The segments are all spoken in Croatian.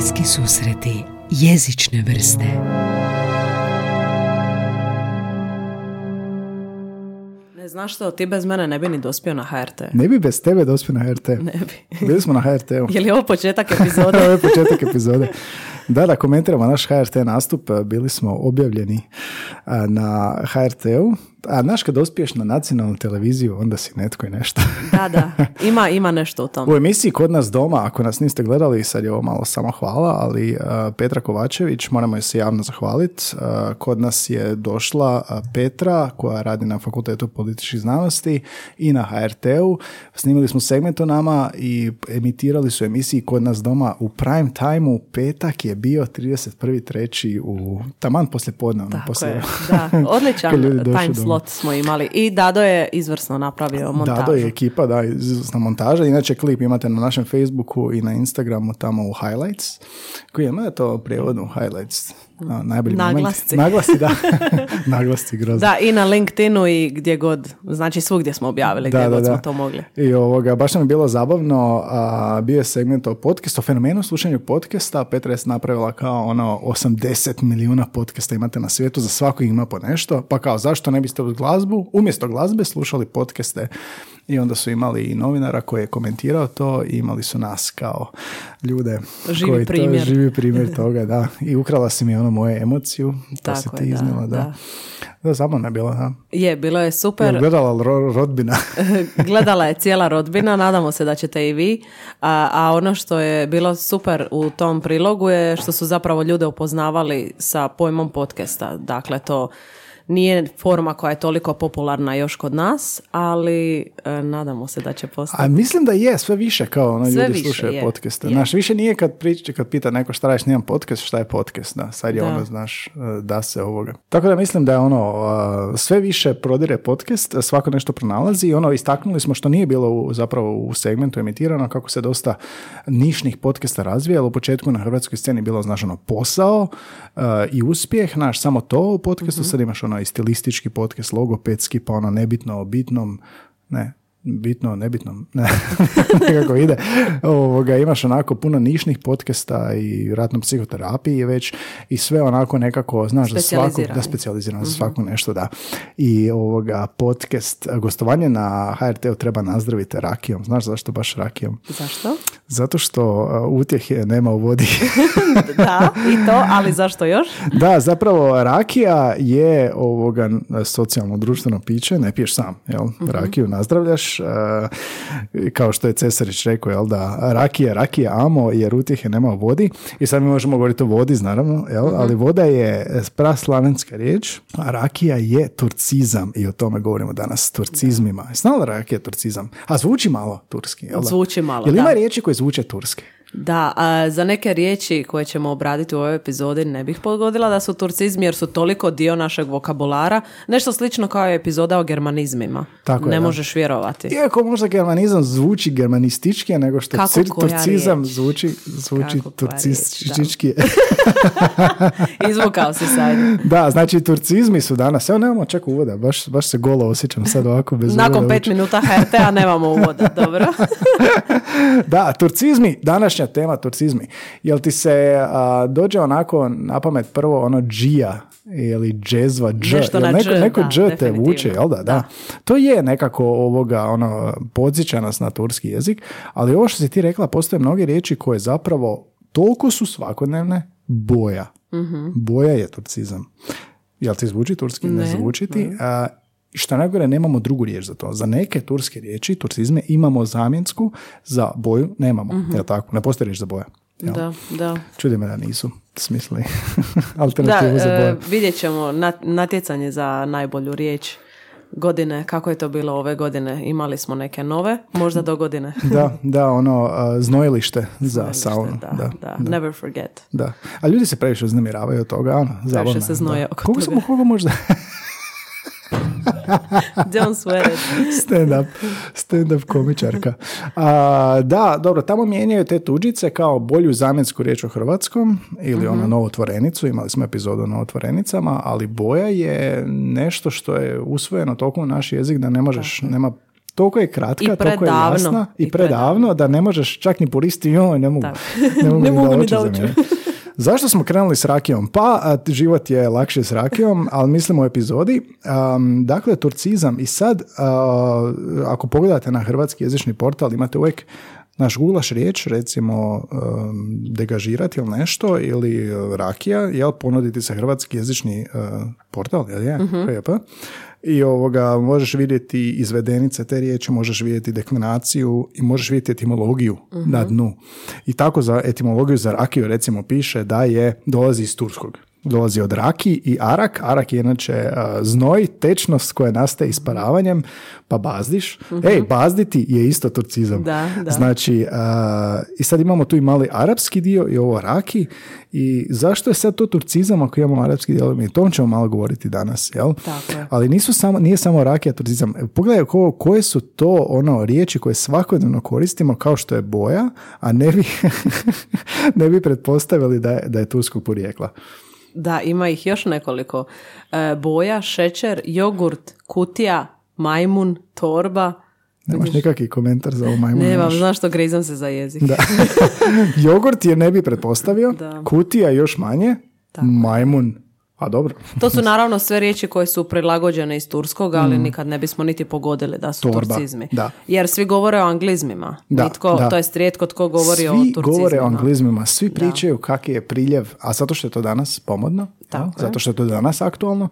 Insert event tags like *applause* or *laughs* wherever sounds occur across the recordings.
Bliski susreti jezične vrste Ne znaš što, ti bez mene ne bi ni dospio na HRT. Ne bi bez tebe dospio na HRT. Ne bi. Bili smo na HRT-u. *laughs* Je li ovo početak *laughs* epizode? Ovo je početak epizode. Da, da komentiramo naš HRT nastup. Bili smo objavljeni na HRT-u. A znaš kad dospiješ na nacionalnu televiziju, onda si netko i nešto. da, da, *laughs* ima, ima nešto u tom. U emisiji Kod nas doma, ako nas niste gledali, sad je ovo malo samo hvala, ali a, Petra Kovačević, moramo joj se javno zahvaliti. Kod nas je došla a, Petra, koja radi na Fakultetu političkih znanosti i na HRT-u. Snimili smo segment o nama i emitirali su emisiji Kod nas doma u prime time-u. Petak je bio 31.3. u taman poslije podne. ono, Tako poslije- je, da, *laughs* odličan time slot smo imali. I Dado je izvrsno napravio montažu. Dado je ekipa, da, izvrsna montaža. Inače, klip imate na našem Facebooku i na Instagramu tamo u highlights. Koji ima je to u prijevodu highlights? A, najbolji Naglasci. moment. Naglasci, da. *laughs* Naglasci, grozno. Da, i na LinkedInu i gdje god, znači svugdje smo objavili, Da, gdje da, god da. smo to mogli. I ovoga, baš nam je bilo zabavno, a, bio je segment o podcastu, o fenomenu slušanju podcasta, Petra je napravila kao ono 80 milijuna podcasta imate na svijetu, za svakog ima po nešto, pa kao zašto ne biste uz glazbu, umjesto glazbe slušali podcaste i onda su imali i novinara koji je komentirao to i imali su nas kao ljude Živi koji primjer. to živi primjer toga, da. I ukrala si mi ono moje emociju, to Tako si je, ti da, iznijela, da. da. Da, je bilo, da. Je, bilo je super. gledala ro- rodbina? *laughs* Gledala je cijela rodbina, nadamo se da ćete i vi. A, a ono što je bilo super u tom prilogu je što su zapravo ljude upoznavali sa pojmom podcasta. Dakle, to nije forma koja je toliko popularna još kod nas, ali e, nadamo se da će postati. A mislim da je sve više kao ono, Sve ljudi više slušaju je, podcaste. je. Znaš, više nije kad priča, kad pita neko šta radiš, nemam podcast, šta je podcast, da, sad je Da. ono, znaš, e, da se ovoga. Tako da mislim da je ono, sve više prodire podcast, svako nešto pronalazi i ono, istaknuli smo što nije bilo u, zapravo u segmentu emitirano, kako se dosta nišnih podcasta razvijalo. U početku na hrvatskoj sceni bilo, znaš, ono, posao e, i uspjeh, znaš, samo to u podcastu, sad imaš ono i stilistički podcast, logopedski, pa ono, nebitno o bitnom, ne, bitno o nebitnom, *laughs* ne, nekako ide. Ovoga, imaš onako puno nišnih podcasta i ratno psihoterapiji već i sve onako nekako, znaš, svakog, Specijalizirano. da specijalizirano za svako nešto, da. I ovoga podcast, gostovanje na HRT-u treba nazdraviti rakijom. Znaš zašto baš rakijom? Zašto? Zato što uh, utjehe nema u vodi. *laughs* da, i to, ali zašto još? Da, zapravo rakija je ovoga socijalno društveno piće, ne piješ sam, jel? Rakiju nazdravljaš, e, kao što je Cesarić rekao, jel da, rakija, rakija amo, jer utjehe nema u vodi. I sad mi možemo govoriti o vodi, naravno, jel? Ali voda je praslavenska riječ, a rakija je turcizam i o tome govorimo danas, turcizmima. Znala rakija je turcizam? A zvuči malo turski, jel da? Zvuči malo, Jel ima da. riječi koje zvuče turski? Da, a za neke riječi koje ćemo obraditi u ovoj epizodi ne bih pogodila da su turcizmi jer su toliko dio našeg vokabulara. Nešto slično kao je epizoda o germanizmima. Tako je, ne da. možeš vjerovati. Iako možda germanizam zvuči germanistički, nego što Kako cir- turcizam riječ? zvuči, zvuči Kako koja turcistički. *laughs* Izvukao si sad. da, znači turcizmi su danas, evo nemamo čak uvoda, baš, baš se golo osjećam sad ovako bez Nakon uvoda pet minuta HRT-a nemamo uvoda, dobro? *laughs* Da, turcizmi, današnja tema turcizmi. Jel ti se a, dođe onako na pamet prvo ono džija ili džezva, dž, Nešto na neko, dž, neko da, dž te vuče, jel da, da, Da. To je nekako ovoga, ono, podsjeća nas na turski jezik, ali ovo što si ti rekla, postoje mnoge riječi koje zapravo toliko su svakodnevne, boja. Mhm. Boja je turcizam. Jel ti zvuči turski? Ne, Ne, zvuči ti. A, i što najgore, nemamo drugu riječ za to. Za neke turske riječi, turcizme, imamo zamjensku, za boju nemamo. Jel tako? Ne postoji riječ za boja. Jel? Da, da. Čudi me da nisu smislili *laughs* Da, alternativu za e, boje. vidjet ćemo nat- natjecanje za najbolju riječ godine. Kako je to bilo ove godine? Imali smo neke nove, možda do godine. *laughs* Da, da, ono, a, znojilište za saunu. Da, Da, da, Never forget. da. A ljudi se previše uznemiravaju od toga, ono, zabavno. je, se znoje da. oko Koliko toga. koliko možda *laughs* *laughs* Don't sweat it. stand up, stand up komičarka. A, da, dobro, tamo mijenjaju te tuđice kao bolju zamjensku riječ o hrvatskom ili Mhm. ono novotvorenicu, imali smo epizodu o novotvorenicama, ali boja je nešto što je usvojeno toliko u naš jezik da ne možeš, nema toliko je kratka, I toliko je predavno. jasna i, I predavno da ne možeš čak ni poristi, joj, ne mogu, Tako. ne mogu, *laughs* Ne mogu da ni da oči. Zašto smo krenuli s rakijom? Pa, a, život je lakše s rakijom, ali mislimo u epizodi. Um, dakle, turcizam i sad, a, ako pogledate na hrvatski jezični portal, imate uvijek naš gulaš riječ, recimo um, degažirati ili nešto, ili uh, rakija, jel, ponuditi se hrvatski jezični uh, portal, jel je, HJP. I ovoga, možeš vidjeti izvedenice te riječi, možeš vidjeti deklinaciju i možeš vidjeti etimologiju na dnu. I tako za etimologiju za rakiju recimo piše da je, dolazi iz turskog. Dolazi od raki i arak. Arak je inače a, znoj, tečnost koja nastaje isparavanjem, pa bazdiš. Ej, bazditi je isto turcizam. Da, da. Znači, a, i sad imamo tu i mali arapski dio i ovo raki. I zašto je sad to turcizam ako imamo arapski dio? I o tom ćemo malo govoriti danas, jel? Tako je. Ali nisu samo, nije samo rakija turcizam. Pogledaj ko, koje su to ono riječi koje svakodnevno koristimo kao što je boja, a ne bi, *laughs* ne bi pretpostavili da je, da je turskog porijekla. Da, ima ih još nekoliko. E, boja, šećer, jogurt, kutija, majmun, torba. Nemaš nikakvi komentar za ovo *laughs* majmuna? Ne, vam, naš? znaš što grizam se za jezik. Da. *laughs* Jogurt je ne bi pretpostavio, Da. kutija još manje, majmun, a dobro. To su *laughs* naravno sve riječi koje su prilagođene iz turskog, ali nikad ne bismo niti pogodili da su Mm. Torba, turcizmi. da. Jer svi govore o anglizmima. Da, Nitko, da. to jest rijetko tko govori o svi turcizmima. govore o anglizmima, svi pričaju kak je priljev, a zato što je to danas pomodno, Tako je. zato što je to danas aktualno,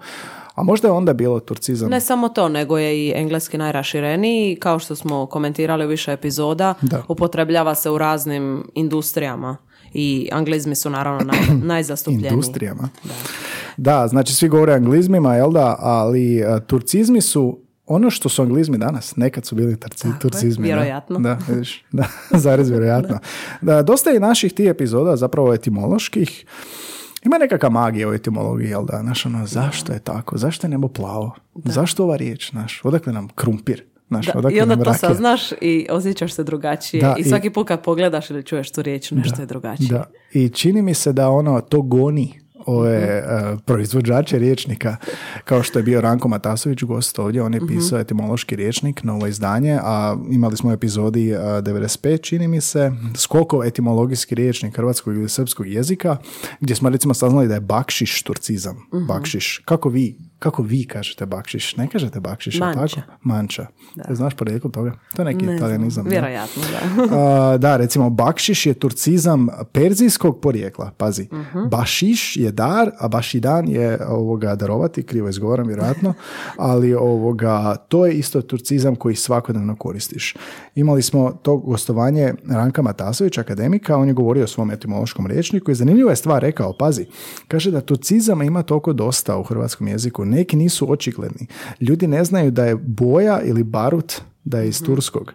a možda je onda bilo turcizam. Ne samo to, nego je i engleski najrašireniji. Kao što smo komentirali u više epizoda, Da. upotrebljava se u raznim industrijama. I anglizmi su naravno naj, *clears throat* najzastupljeniji. industrijama. Da. Znači svi govore anglizmima, jel da, ali a, turcizmi su ono što su anglizmi danas, nekad su bili turci, Tako je, turcizmi. da. vjerojatno. Da, vidiš, *laughs* da, *laughs* zarez vjerojatno. Da, dosta je naših tih epizoda, zapravo etimoloških, ima nekakva magija u etimologiji, jel da, znaš, ono, zašto je tako, zašto je nebo plavo, zašto ova riječ, znaš, odakle nam krumpir, znaš, Da, odakle I onda to rakija? saznaš i osjećaš se drugačije. Da, I i- svaki put kad pogledaš ili čuješ tu riječ, nešto je drugačije. Da, i čini mi se da ono to goni ove e, proizvođače riječnika, kao što je bio Ranko Matasović gost ovdje, on je Mhm. pisao etimološki riječnik, novo izdanje, a imali smo u epizodi e, 95, čini mi se, skoko etimologijski riječnik hrvatskog ili srpskog jezika, gdje smo recimo saznali da je bakšiš turcizam. Mhm. Bakšiš. Kako vi, kako vi kažete bakšiš? Ne kažete bakšiš, Manča. tako? Manča. Da. Znaš porijeklo toga? To je neki Ne italijanizam. da. Vjerojatno, da. *laughs* A, da, recimo bakšiš je turcizam perzijskog porijekla, pazi. Bašiš je dar, a bašidan je ovoga darovati, krivo izgovaram vjerojatno, ali ovoga, to je isto turcizam koji svakodnevno koristiš. Imali smo to gostovanje Ranka Matasović, akademika, on je govorio o svom etimološkom rječniku i zanimljiva je stvar rekao, pazi, kaže da turcizama ima toliko dosta u hrvatskom jeziku, neki nisu očigledni. Ljudi ne znaju da je boja ili barut da je iz turskog.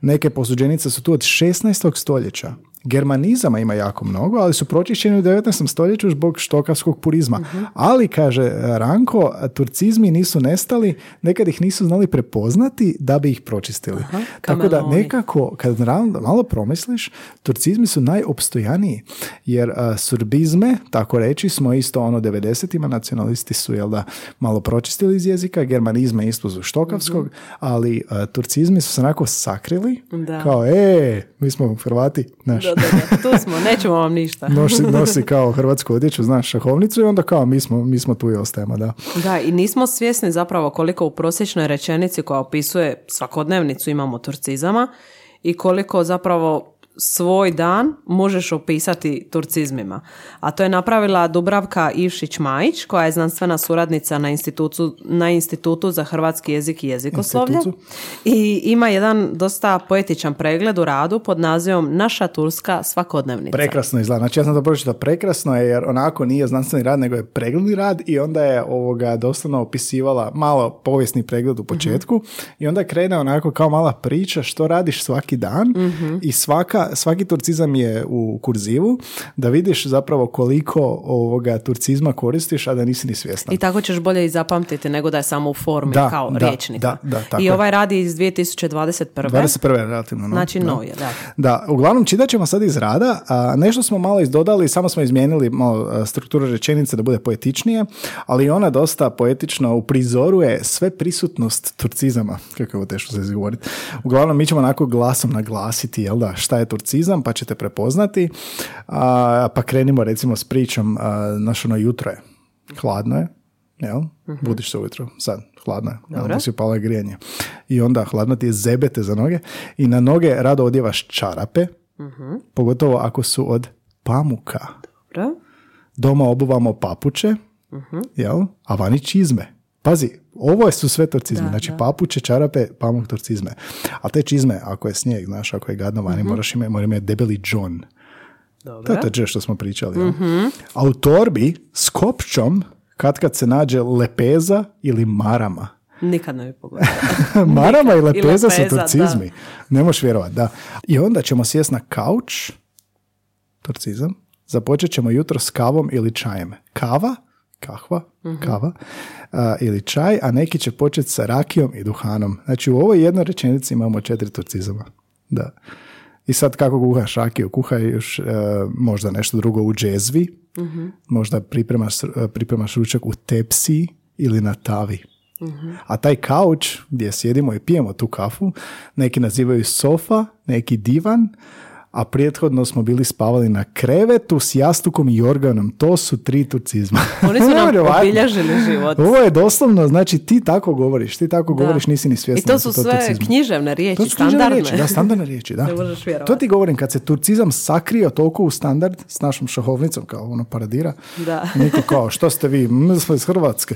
Neke posuđenice su tu od 16. stoljeća. Germanizama ima jako mnogo, ali su pročišćeni u 19. stoljeću zbog štokavskog purizma. Ali, kaže Ranko, turcizmi nisu nestali, nekad ih nisu znali prepoznati da bi ih pročistili. Tako da nekako, kad malo promisliš, turcizmi su najopstojaniji, jer a, surbizme, tako reći, smo isto ono 90-ima, nacionalisti su, jel da, malo pročistili iz jezika, germanizme isto zu štokavskog, ali a, turcizmi su se onako sakrili, Da. kao, e, mi smo Hrvati, znaš, Da, da, da, tu smo, nećemo vam ništa. *laughs* nosi, *laughs* nosi kao hrvatsku odjeću, znaš, šahovnicu i onda kao mi smo, mi smo tu i ostajemo, da. Da, i nismo svjesni zapravo koliko u prosječnoj rečenici koja opisuje svakodnevnicu imamo turcizama i koliko zapravo svoj dan možeš opisati turcizmima. A to je napravila Dubravka Ivšić-Majić, koja je znanstvena suradnica na institutu, na institutu za hrvatski jezik i jezikoslovlje. I ima jedan dosta poetičan pregled u radu pod nazivom Naša turska svakodnevnica. Prekrasno izgleda. Znači ja sam to pročitao prekrasno je jer onako nije znanstveni rad nego je pregledni rad i onda je ovoga doslovno opisivala malo povijesni pregled u početku i onda krene onako kao mala priča što radiš svaki dan i svaka svaki turcizam je u kurzivu, da vidiš zapravo koliko ovoga turcizma koristiš, a da nisi ni svjestan. I tako ćeš bolje i zapamtiti nego da je samo u formi Da, kao da, riječnika. da, da, tako I je. ovaj radi iz 2021. 21. je relativno. No? Znači Da. nov je, da. Da, uglavnom čitat ćemo sad iz rada, a nešto smo malo izdodali, samo smo izmijenili malo a, strukturu rečenice da bude poetičnije, ali ona dosta poetično uprizoruje sve prisutnost turcizama, kako je ovo teško se izgovoriti. Uglavnom, mi ćemo onako glasom naglasiti, jel da, šta je turcizam, pa ćete prepoznati, a, pa krenimo recimo s pričom, a, znaš ono jutro je, hladno je, jel? Budiš se ujutro, sad, hladno je, Dobro. si upala grijanje. I onda hladno ti je zebete za noge i na noge rado odjevaš čarape, pogotovo ako su od pamuka. Dobro. Doma obuvamo papuče, jel? a vani čizme. Pazi, ovo su sve torcizme, Da, znači da. papuče, čarape, pamuk, torcizme. A te čizme, ako je snijeg, znaš, ako je gadno vani, moraš imati, debeli John. To je to što smo pričali. jel? A u torbi s kopčom, kad kad se nađe lepeza ili marama. Nikad ne bi pogodila. *laughs* marama i I lepeza su lepeza, torcizmi. Ne možeš vjerovati, da. I onda ćemo sjest na kauč, torcizam, započet ćemo jutro s kavom ili čajem. Kava, kahva, kava, a, ili čaj, a neki će početi sa rakijom i duhanom. Znači u ovoj jednoj rečenici imamo četiri torcizama. Da. I sad kako kuhaš rakiju? Kuhaj još e, možda nešto drugo u džezvi, možda pripremaš, e, pripremaš ručak u tepsi ili na tavi. A taj kauč gdje sjedimo i pijemo tu kafu, neki nazivaju sofa, neki divan, a prethodno smo bili spavali na krevetu s jastukom i organom. To su tri turcizma. *laughs* Oni su nam *laughs* obilježili život. Ovo je doslovno, znači ti tako govoriš, ti tako Da. govoriš, nisi ni I svjestan. to su to sve turcizmi. književne riječi, To su književne standardne. riječi, da, standardne riječi, da. *laughs* Ne. To ti govorim, kad se turcizam sakrio toliko u standard s našom šahovnicom, kao ono paradira, Da. niko kao, što ste vi, mi smo iz Hrvatske.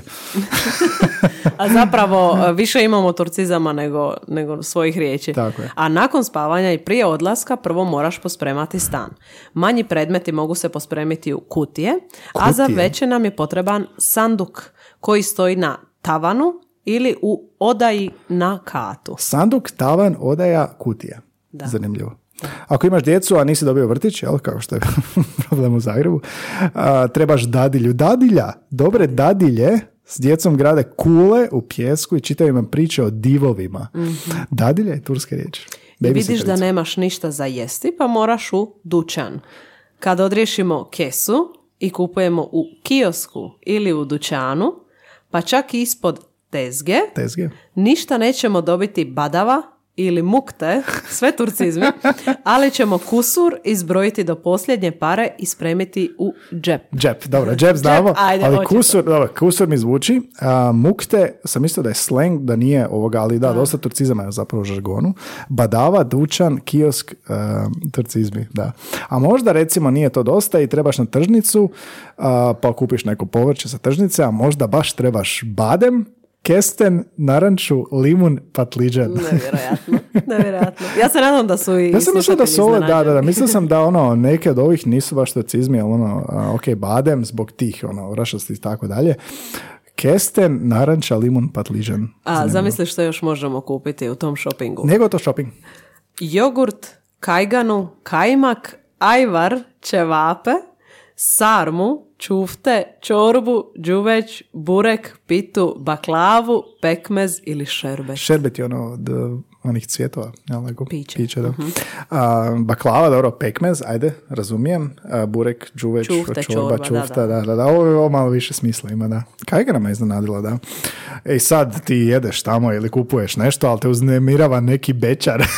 A zapravo e, više imamo turcizama nego, nego svojih riječi. Tako je. A nakon spavanja i prije odlaska prvo moraš pospremati stan. Manji predmeti mogu se pospremiti u kutije, a za Kutije? veće nam je potreban sanduk koji stoji na tavanu ili u odaji na katu. Sanduk, tavan, odaja, kutija. Zanimljivo. Ako imaš djecu, a nisi dobio vrtić, jel, kao što je *laughs* problem u Zagrebu, a, trebaš dadilju. Dadilja, dobre dadilje s djecom grade kule u pjesku i čitaju im priče o divovima. Dadilja je turska riječ. Vidiš da nemaš ništa za jesti, pa moraš u dućan. Kad odriješimo kesu i kupujemo u kiosku ili u dućanu, pa čak i ispod tezge, Tezge. ništa nećemo dobiti badava ili mukte, sve turcizmi, ali ćemo kusur izbrojiti do posljednje pare i spremiti u džep. Džep, dobro, džep znamo, ajde, ali kusur, dobro, kusur mi zvuči. A, mukte, sam mislio da je slang, da nije ovoga, ali da, dosta turcizama je zapravo u žargonu. Badava, dućan, kiosk, a, turcizmi, da. A možda recimo nije to dosta i trebaš na tržnicu, a, pa kupiš neko povrće sa tržnice, a možda baš trebaš badem, kesten, naranču, limun, patliđan. *laughs* Nevjerojatno, *laughs* nevjerojatno. Ja se nadam da su i Ja sam mislio da su ove, da, da, da, mislio sam da ono, neke od ovih nisu baš turcizmi, ali ono, ok, badem zbog tih, ono, rašasti i tako dalje. Kesten, naranča, limun, patližan. A zamisli što još možemo kupiti u tom shoppingu. Nego to shopping. Jogurt, kajganu, kajmak, ajvar, ćevape, sarmu, čufte, čorbu, đuveć, burek, pitu, baklavu, pekmez ili šerbet. Šerbet je ono od uh, onih cvjetova, jel? Piće. Piće, da. A, baklava, dobro, pekmez, ajde, razumijem. A, burek, đuveć, Čufte, čorba, čorba, čufta, da, da, da, da. Ovo, je- ovo malo više smisla ima, da. Kajga nam je iznenadila, da. Ej, sad ti jedeš tamo ili kupuješ nešto, ali te uznemirava neki bečar. *laughs*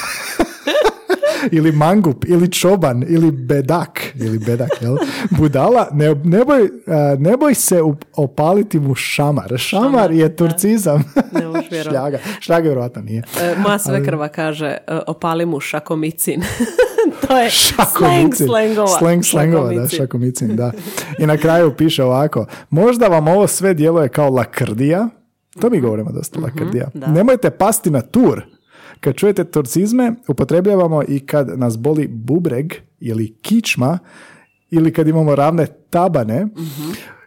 ili mangup, ili čoban, ili bedak, ili bedak, jel? Budala, ne, ne, boj, ne boj se opaliti mu šamar. Šamar je turcizam. Ne. *laughs* Šljaga. Šljaga vjerojatno nije. E, moja svekrva kaže e, opali mu šakomicin. *laughs* to je slang Šakomicin. slangova. Slang slangova, da, Šakomicin. da. I na kraju piše ovako, možda vam ovo sve djeluje kao lakrdija, to mi govorimo dosta, lakrdija. da. Nemojte pasti na tur. Kad čujete turcizme, upotrebljavamo i kad nas boli bubreg ili kičma ili kad imamo ravne tabane.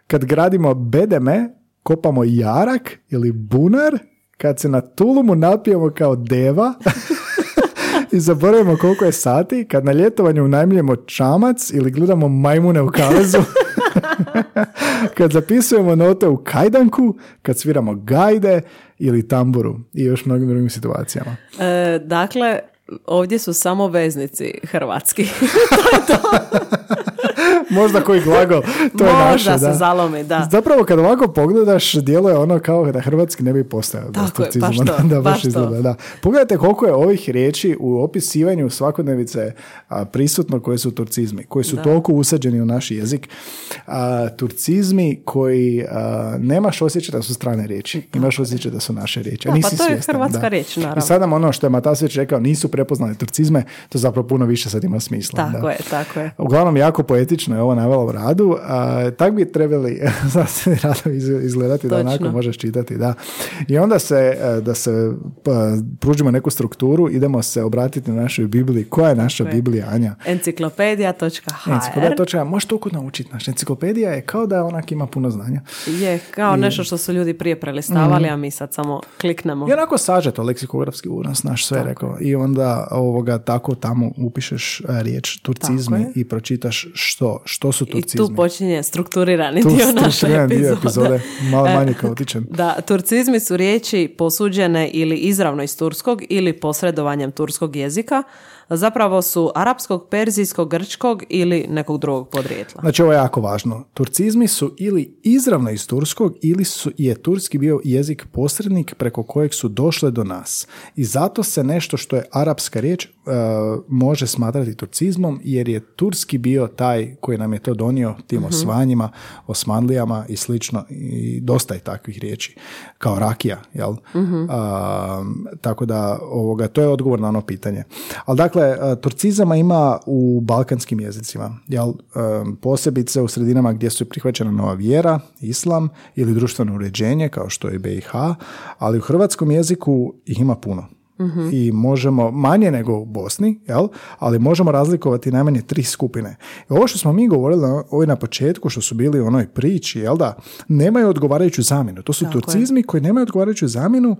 Kad gradimo bedeme, kopamo jarak ili bunar. Kad se na tulumu napijemo kao deva *laughs* I zaboravimo koliko je sati kad na ljetovanju unajmljujemo čamac ili gledamo majmune u kavezu. *laughs* *laughs* kad zapisujemo note u kajdanku, kad sviramo gajde ili tamburu i još mnogim drugim situacijama. E, dakle, ovdje su samo veznici hrvatski. *laughs* *laughs* Možda koji glagol, to je naše. Možda se da. zalomi, da. Zapravo kad ovako pogledaš, djeluje ono kao da hrvatski ne bi postojao. bez Tako je, to, da, baš izgleda, da. Pogledajte koliko je ovih riječi u opisivanju svakodnevice a, prisutno koje su turcizmi, koji su toliko usađeni u naš jezik. A, turcizmi koji a, nemaš osjećaj da su strane riječi, imaš osjećaj da su naše riječi. a Da, pa nisi to je svjestan, hrvatska da. riječ, naravno. I sada nam ono što je Matasvić rekao, nisu prepoznali turcizme, to zapravo puno više sad ima smisla. Tako da. je, tako je. Uglavnom, jako poetično je ovo navela u radu. A, tak bi trebali *laughs* znanstveni radovi iz- izgledati da Točno. onako možeš čitati. Da. I onda se, e, da se pa, pružimo neku strukturu, idemo se obratiti na našoj Bibliji. Koja je naša je. Biblija, Anja? Enciklopedija.hr Enciklopedija možeš toliko naučiti. Naša enciklopedija je kao da onak ima puno znanja. je kao nešto što su ljudi prije prelistavali, a mi sad samo kliknemo. I onako sažeto leksikografski unos naš sve rekao. I onda ovoga tako tamo upišeš e, riječ turcizmi i pročitaš što, što su I turcizmi. tu počinje strukturirani Tu dio naše dio epizode. epizode, *laughs* malo manje kaotičan. Da, turcizmi su riječi posuđene ili izravno iz turskog ili posredovanjem turskog jezika. Zapravo su arapskog, perzijskog, grčkog ili nekog drugog podrijetla. Znači ovo je jako važno. Turcizmi su ili izravno iz turskog ili su, je turski bio jezik posrednik preko kojeg su došle do nas. I zato se nešto što je arapska riječ e, može smatrati turcizmom jer je turski bio taj koji nam je to donio tim osvanjima, osmanlijama i slično i dosta je takvih riječi kao rakija, jel? A, tako da ovoga, to je odgovor na ono pitanje. Ali dakle, e, turcizama ima u balkanskim jezicima, jel? E, posebice u sredinama gdje su prihvaćena nova vjera, islam ili društveno uređenje kao što je BiH, ali u hrvatskom jeziku ih ima puno. I možemo, manje nego u Bosni, jel? ali možemo razlikovati najmanje tri skupine. I ovo što smo mi govorili na, ovo na početku, što su bili u onoj priči, jel da, nemaju odgovarajuću zamjenu. To su Tako je. turcizmi koji nemaju odgovarajuću zamjenu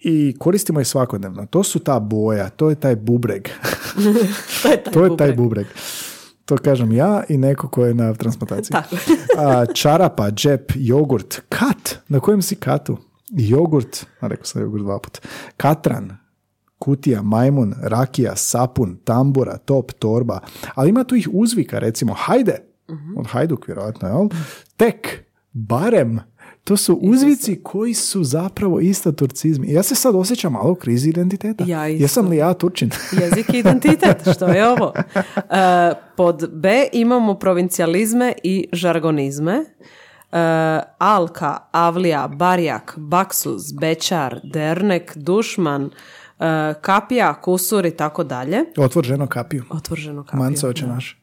i koristimo ih svakodnevno. To su ta boja, to je taj bubreg. *laughs* to je taj to je taj bubreg. bubreg. To kažem ja i neko ko je na transplantaciji. A, čarapa, džep, jogurt, kat. Na kojem si katu? Jogurt, a rekao sam jogurt dva put. Katran, kutija, majmun, rakija, sapun, tambura, top, torba. Ali ima tu ih uzvika, recimo hajde, od hajduk vjerojatno, jel? Tek, barem, to su uzvici koji su zapravo isto turcizmi. Ja se sad osjećam malo u krizi identiteta. Ja isto. Jesam li ja Turčin? *laughs* Jezik i identitet, što je ovo? *laughs* E, pod B imamo provincijalizme i žargonizme. E, Alka, Avlija, Barjak, Baksus, Bečar, Dernek, Dušman, Kapija, Kusur i tako dalje. Otvor ženo kapiju. Otvrženo kapiju. Manca oče naš.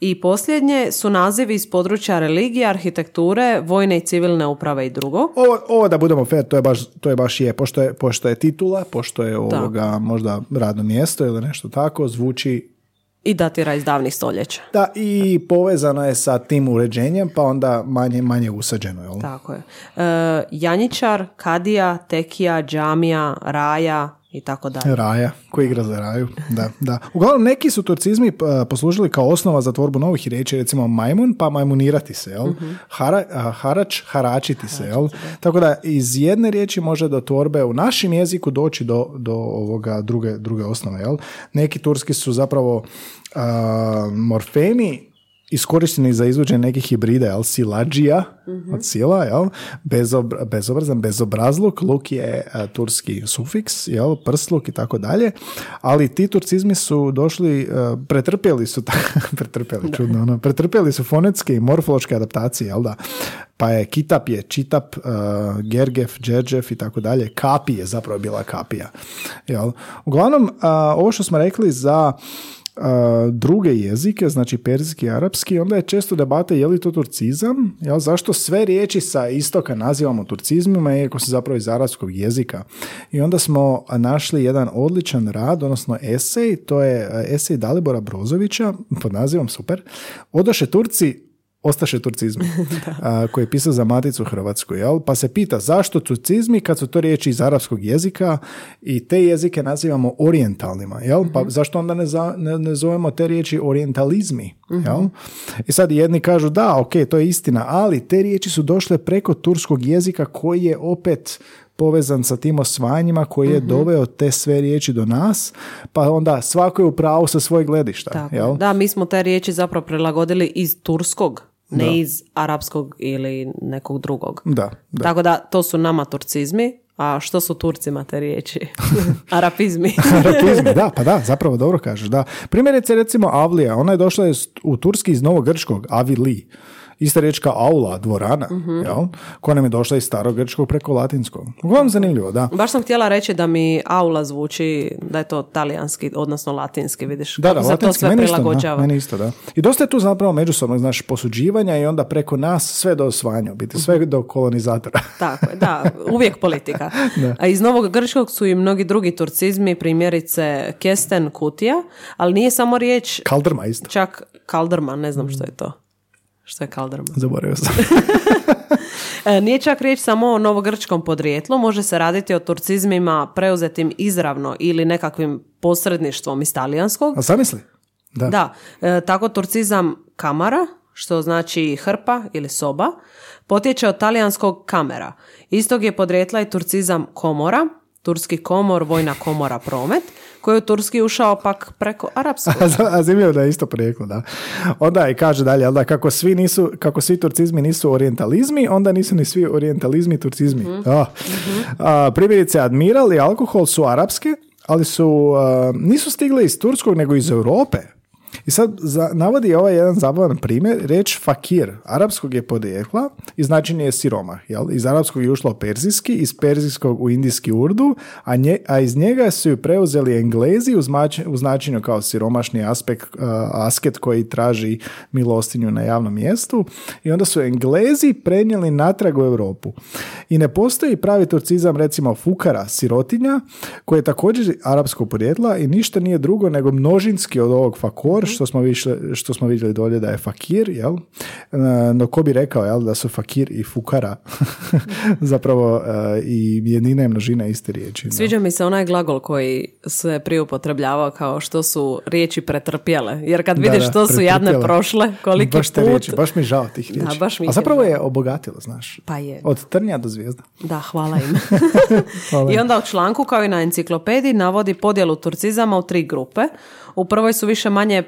I posljednje su nazivi iz područja religije, arhitekture, vojne i civilne uprave i drugo. Ovo, ovo da budemo fair, to je baš, to je, baš je. Pošto, je, pošto je titula, pošto je ovoga možda radno mjesto ili nešto tako, zvuči I datira iz davnih stoljeća. da i povezano je sa tim uređenjem, pa onda manje, manje usađeno. Jel? Tako je. E, Janjičar, Kadija, Tekija, Džamija, Raja i tako dalje. Raja, koji igra za raju. Da, da. Uglavnom, neki su turcizmi p- poslužili kao osnova za tvorbu novih riječi, recimo majmun, pa majmunirati se, jel? Hara, a, harač, haračiti se, jel? Tako da iz jedne riječi može do tvorbe u našem jeziku doći do, do ovoga druge, druge osnove, jel? Neki turski su zapravo a, morfemi iskorišteni za izvođenje nekih hibrida, jel, silađija od sila, jel, Bezob- bezobrazan, bezobrazluk, luk je a, turski sufiks, jel, prsluk i tako dalje, ali ti turcizmi su došli, a, pretrpjeli su, ta- *laughs* pretrpjeli, čudno, ono, pretrpjeli su fonetske i morfološke adaptacije, jel da, pa je kitap je čitap, a, gergef, džerđef i tako dalje, kapi je zapravo bila kapija, jel. Uglavnom, a, ovo što smo rekli za a, druge jezike, znači perzijski i arapski, onda je često debata je li to turcizam, jel, zašto sve riječi sa istoka nazivamo turcizmima, iako su zapravo iz arapskog jezika. I onda smo našli jedan odličan rad, odnosno esej, to je esej Dalibora Brozovića, pod nazivom super, Odoše Turci Ostaše turcizmi, *laughs* a, koji je pisao za Maticu Hrvatsku, jel? Pa se pita zašto turcizmi kad su to riječi iz arapskog jezika i te jezike nazivamo orijentalnima, jel? Pa zašto onda ne, za- ne, ne zovemo te riječi orientalizmi, jel? I sad jedni kažu da, ok, to je istina, ali te riječi su došle preko turskog jezika koji je opet povezan sa tim osvajanjima koji je doveo te sve riječi do nas, pa onda svako je u pravu sa svojeg gledišta. Tako jel? Da, mi smo te riječi zapravo prilagodili iz turskog, ne iz arapskog ili nekog drugog. Da, da. Tako da to su nama turcizmi, a što su Turcima te riječi? *laughs* Arapizmi. *laughs* Arapizmi, da, pa da, zapravo dobro kažeš, da. Primjerice, recimo, Avlija, ona je došla u turski iz novogrčkog, Avili. Ista riječ kao aula, dvorana, jel? Koja nam je došla iz starogrčkog preko latinskog. Uglavnom zanimljivo, da. Baš sam htjela reći da mi aula zvuči da je to talijanski, odnosno latinski, vidiš. Da, da, kako latinski, sve meni isto, da, meni isto, da. I dosta je tu zapravo međusobnog, znaš, posuđivanja i onda preko nas sve do osvajanja, u biti, sve do kolonizatora. *laughs* Tako je, da, uvijek politika. *laughs* A iz Novog Grčkog su i mnogi drugi turcizmi, primjerice kesten, kutija, ali nije samo riječ, Kaldrma isto. čak kaldrma, ne znam što je to. Što je kaldrma? Zaboravio sam. *laughs* E, Nije čak riječ samo o novogrčkom podrijetlu, može se raditi o turcizmima preuzetim izravno ili nekakvim posredništvom iz talijanskog. A zamisli? Da. Da, e, tako turcizam kamara, što znači hrpa ili soba, potječe od talijanskog kamera. Istog je podrijetla i turcizam komora, turski komor, vojna komora, promet, koji je u turski ušao pak preko arapskog. *laughs* A zanimljivo da je isto porijeklo, da. Onda i kaže dalje, da kako svi nisu, kako svi turcizmi nisu orientalizmi, onda nisu ni svi orientalizmi turcizmi. A, a, primjerice, admiral i alkohol su arapske, ali su, a, nisu stigle iz turskog, nego iz Europe. I sad za, navodi ovaj jedan zabavan primjer, reč fakir, arapskog je podjekla i značenje je siromah. Jel? Iz arapskog je ušlo perzijski, iz perzijskog u indijski urdu, a, nje, a iz njega su ju preuzeli englezi u, značenju kao siromašni aspekt, uh, asket koji traži milostinju na javnom mjestu i onda su englezi prenijeli natrag u Europu. I ne postoji pravi turcizam recimo fukara, sirotinja, koji je također arapskog podrijetla i ništa nije drugo nego množinski od ovog fakor, što smo, više, što smo vidjeli dolje da je fakir, jel? No ko bi rekao, jel, da su fakir i fukara *laughs* zapravo e, i jednina i množina iste riječi. da. Sviđa mi se onaj glagol koji se prije upotrebljavao kao što su riječi pretrpjele. Jer kad Da, vidiš da, što su jadne prošle, koliki baš te put... riječi, baš mi žao tih Da, riječi. baš mi A zapravo je obogatilo, znaš. Pa je. Od trnja do zvijezda. Da, hvala im. *laughs* I onda u članku, kao i na enciklopediji, navodi podjelu turcizama u tri grupe. U prvoj su više manje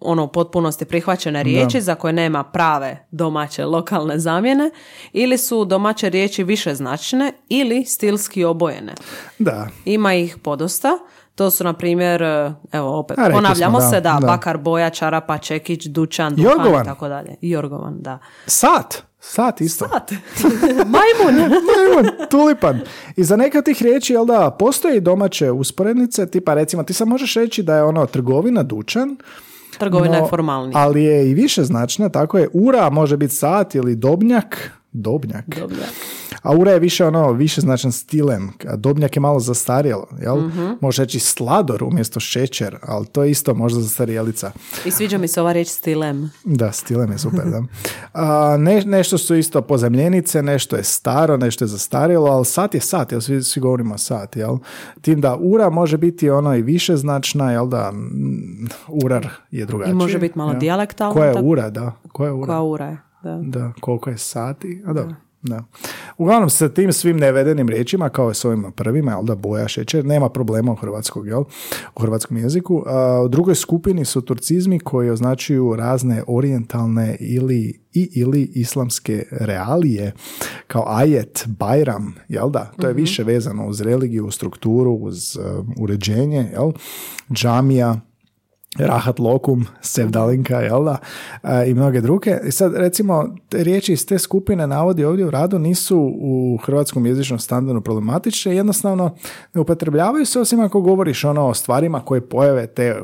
ono u potpunosti prihvaćene riječi za koje nema prave domaće lokalne zamjene ili su domaće riječi više značne ili stilski obojene. Da, Ima ih podosta. To su, na primjer, e, evo opet, A, ponavljamo smo, da, se, da, da. Bakar, Boja, Čarapa, Čekić, Dućan, Duhan i tako dalje. Jorgovan, da. sat. Sat isto. Sat. *laughs* Majmun. *laughs* Majmun, tulipan. I za neke od tih riječi, jel da, postoje i domaće usporednice, tipa recimo, ti sad možeš reći da je ono trgovina, dućan, Trgovina no, je formalnija. Ali je i više značna, tako je ura može biti sat ili dobnjak, dobnjak. Dobro. A ura je više ono, više značan stilem. A dobnjak je malo zastarjelo, jel? Mhm. Može reći slador umjesto šećer, ali to je isto možda zastarjelica. I sviđa mi se ova riječ stilem. Da, stilem je super, da. A, ne, nešto su isto pozemljenice, nešto je staro, nešto je zastarjelo, ali sat je sat, jel svi, svi govorimo sat, jel? Tim da ura može biti ono i više značna, jel da, urar je drugačije. I može biti malo jel? dijalektalno, Koja je ura, da, koja je ura? Koja ura je. Da. Da, koliko je sati, a dobro. Da. Uglavnom, sa tim svim nevedenim riječima, kao i s ovim prvima, jel da, boja, šećer, nema problema u hrvatskog, jel, u hrvatskom jeziku. A, u drugoj skupini su turcizmi koji označuju razne orijentalne ili i ili islamske realije, kao ajet, bajram, jel da, to je više vezano uz religiju, uz strukturu, uz uh, uređenje, jel, džamija, Rahat Lokum, Sevdalinka, jel da, e, i mnoge druge. I sad, recimo, te riječi iz te skupine navodi ovdje u radu nisu u hrvatskom jezičnom standardu problematične, jednostavno ne upotrebljavaju se osim ako govoriš ono o stvarima koje pojave te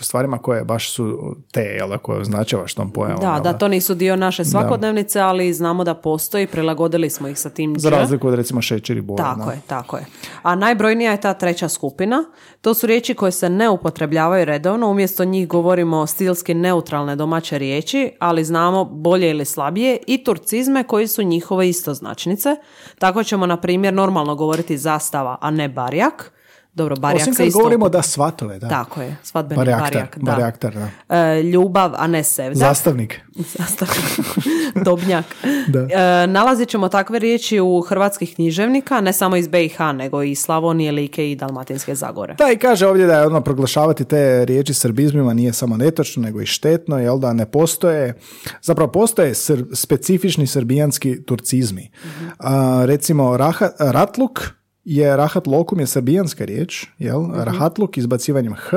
stvarima koje baš su te, jel koje označavaš tom pojavom. Da, jel da, to nisu dio naše svakodnevnice, ali znamo da postoji, prilagodili smo ih sa tim Za razliku od recimo šećer i boja. Tako da. je, tako je. A najbrojnija je ta treća skupina. To su riječi koje se ne upotrebljavaju redovno, umjesto njih govorimo stilski neutralne domaće riječi, ali znamo bolje ili slabije i turcizme koji su njihove istoznačnice. Tako ćemo, na primjer, normalno govoriti zastava, a ne barjak. Dobro, barjak Osim se kad isto... govorimo da svatove, da. Tako je, svadbeni barjak. Da. barjaktar, da. E, ljubav, a ne sevda. Zastavnik. *laughs* Sastav. *laughs* Dobnjak. Da. E, nalazit ćemo takve riječi u hrvatskih književnika, ne samo iz BiH, nego i Slavonije, Like i Dalmatinske Zagore. Da, i kaže ovdje da je ono proglašavati te riječi srbizmima nije samo netočno, nego i štetno, jel da ne postoje, zapravo postoje sr- specifični srbijanski turcizmi. A, recimo, raha, ratluk je rahat lokum je srbijanska riječ, jel? Rahatluk izbacivanjem h,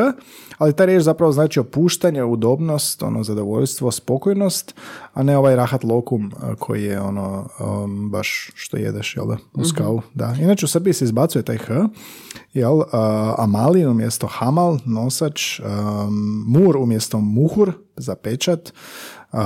ali ta riječ zapravo znači opuštanje, udobnost, ono zadovoljstvo, spokojnost, a ne ovaj rahat lokum a, koji je ono um, baš što jedeš, jel da, uz kavu, da. Inače u Srbiji se izbacuje taj h, jel, uh, Amalin umjesto Hamal, nosač, um, Mur umjesto Muhur, za pečat,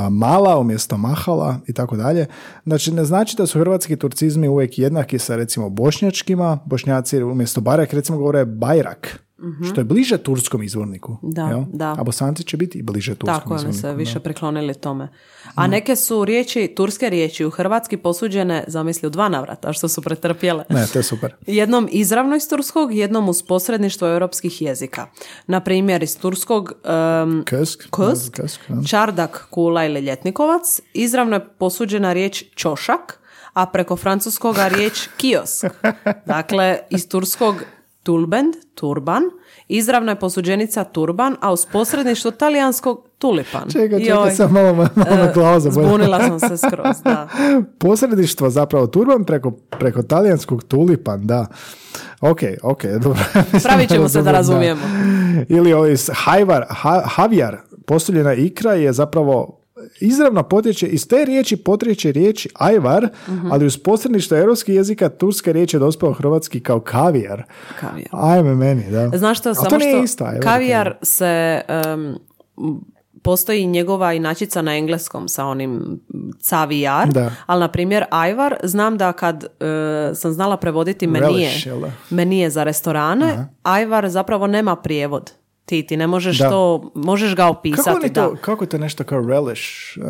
Mala umjesto Mahala i tako dalje. Znači, ne znači da su hrvatski turcizmi uvijek jednaki sa recimo bošnjačkima, bošnjaci umjesto Barak recimo govore Bajrak, što je bliže turskom izvorniku. Da, jel? da. A bosanci će biti i bliže turskom Tako, izvorniku. se da. više priklonili tome. A neke su riječi, turske riječi u hrvatski posuđene, zamisli, u dva navrata, što su pretrpjele. Ne, to je super. *laughs* Jednom izravno iz turskog, jednom uz posredništvo europskih jezika. Na primjer, iz turskog um. Kösk, Kösk, da. čardak, kula ili ljetnikovac, izravno je posuđena riječ čošak, a preko francuskoga riječ kiosk. *laughs* Dakle, iz turskog tulbend, turban, izravna je posuđenica turban, a uz posredništvo talijanskog tulipan. Čekaj, čekaj, Joj, sam malo, malo e, glava zabojila. Zbunila sam se skroz, da. *laughs* Posredništvo zapravo turban preko, preko talijanskog tulipan, da. Ok, ok, *laughs* dobro. Pravit ćemo se da razumijemo. Ili ovaj s- hajvar, ha, havjar, postavljena ikra je zapravo izravno potječe, iz te riječi potječe riječi ajvar, Mhm. ali uz posredništvo europskih jezika turska riječ je dospela u hrvatski kao kavijar. Kavijar. Ajme meni, da. Znaš što, samo to nije što isto, ajvar, kavijar se... em, postoji njegova inačica na engleskom sa onim cavijar, Da. ali na primjer ajvar, znam da kad e, sam znala prevoditi menije, Relish, menije za restorane, ajvar zapravo nema prijevod. Ti, ti ne možeš Da. to, možeš ga opisati. Kako, oni da. to, kako je to nešto kao relish, uh,